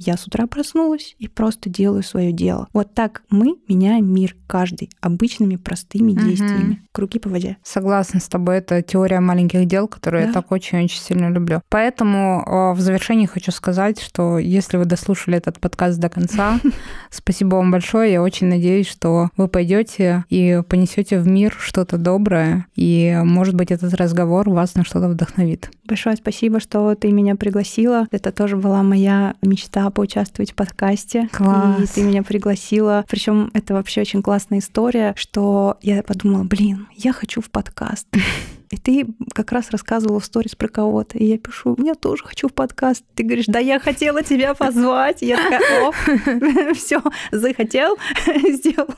Я с утра проснулась и просто делаю свое дело. Вот так мы меняем мир каждый обычными простыми Мгм. действиями. Круги по воде. Согласна с тобой, это теория маленьких дел, которую я Да. так очень-очень сильно люблю. Поэтому э, в завершении хочу сказать, что если вы дослушали этот подкаст до конца, спасибо вам большое. Я очень надеюсь, что вы пойдете и понесете в мир что-то доброе, и, может быть, этот разговор вас на что-то вдохновит. Большое спасибо, что ты меня пригласила. Это тоже была моя мечта поучаствовать в подкасте. Класс. И ты меня пригласила. Причем это вообще очень классная история, что я подумала, блин, я хочу в подкаст. И ты как раз рассказывала в сторис про кого-то. И я пишу, я тоже хочу в подкаст. Ты говоришь, да я хотела тебя позвать. Я такая, все, захотел, сделал.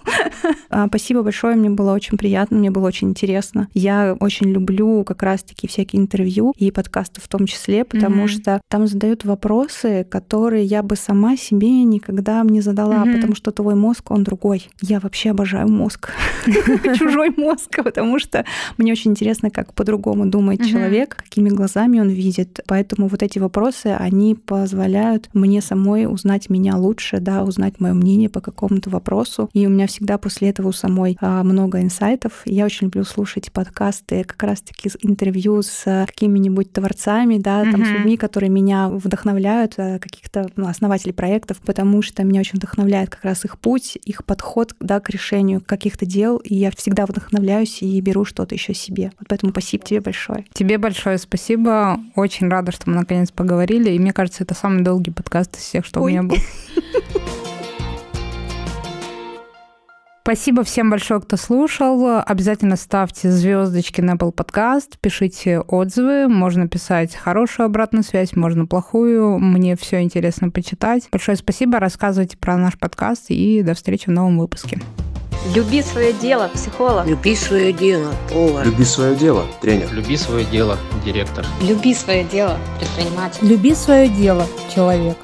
А, Спасибо большое, мне было очень приятно, мне было очень интересно. Я очень люблю как раз-таки всякие интервью и подкасты в том числе, потому что там задают вопросы, которые я бы сама себе никогда не задала, потому что твой мозг, он другой. Я вообще обожаю мозг, чужой мозг, потому что мне очень интересно, как по-другому думает Мгм. человек, какими глазами он видит. Поэтому вот эти вопросы, они позволяют мне самой узнать меня лучше, да, узнать мое мнение по какому-то вопросу. И у меня всегда после этого у самой а, много инсайтов. Я очень люблю слушать подкасты, как раз-таки интервью с какими-нибудь творцами, да, там с людьми, которые меня вдохновляют, а, каких-то ну, основателей проектов, потому что меня очень вдохновляет как раз их путь, их подход да, к решению каких-то дел, и я всегда вдохновляюсь и беру что-то еще себе. Вот поэтому спасибо тебе большое. Тебе большое спасибо. Очень рада, что мы наконец поговорили. И мне кажется, это самый долгий подкаст из всех, что Ой. у меня был. Спасибо всем большое, кто слушал. Обязательно ставьте звездочки на Apple Podcast, пишите отзывы. Можно писать хорошую обратную связь, можно плохую. Мне все интересно почитать. Большое спасибо. Рассказывайте про наш подкаст и до встречи в новом выпуске. Люби свое дело, психолог. Люби свое дело, повар. Люби свое дело, тренер. Люби свое дело, директор. Люби свое дело, предприниматель. Люби свое дело, человек.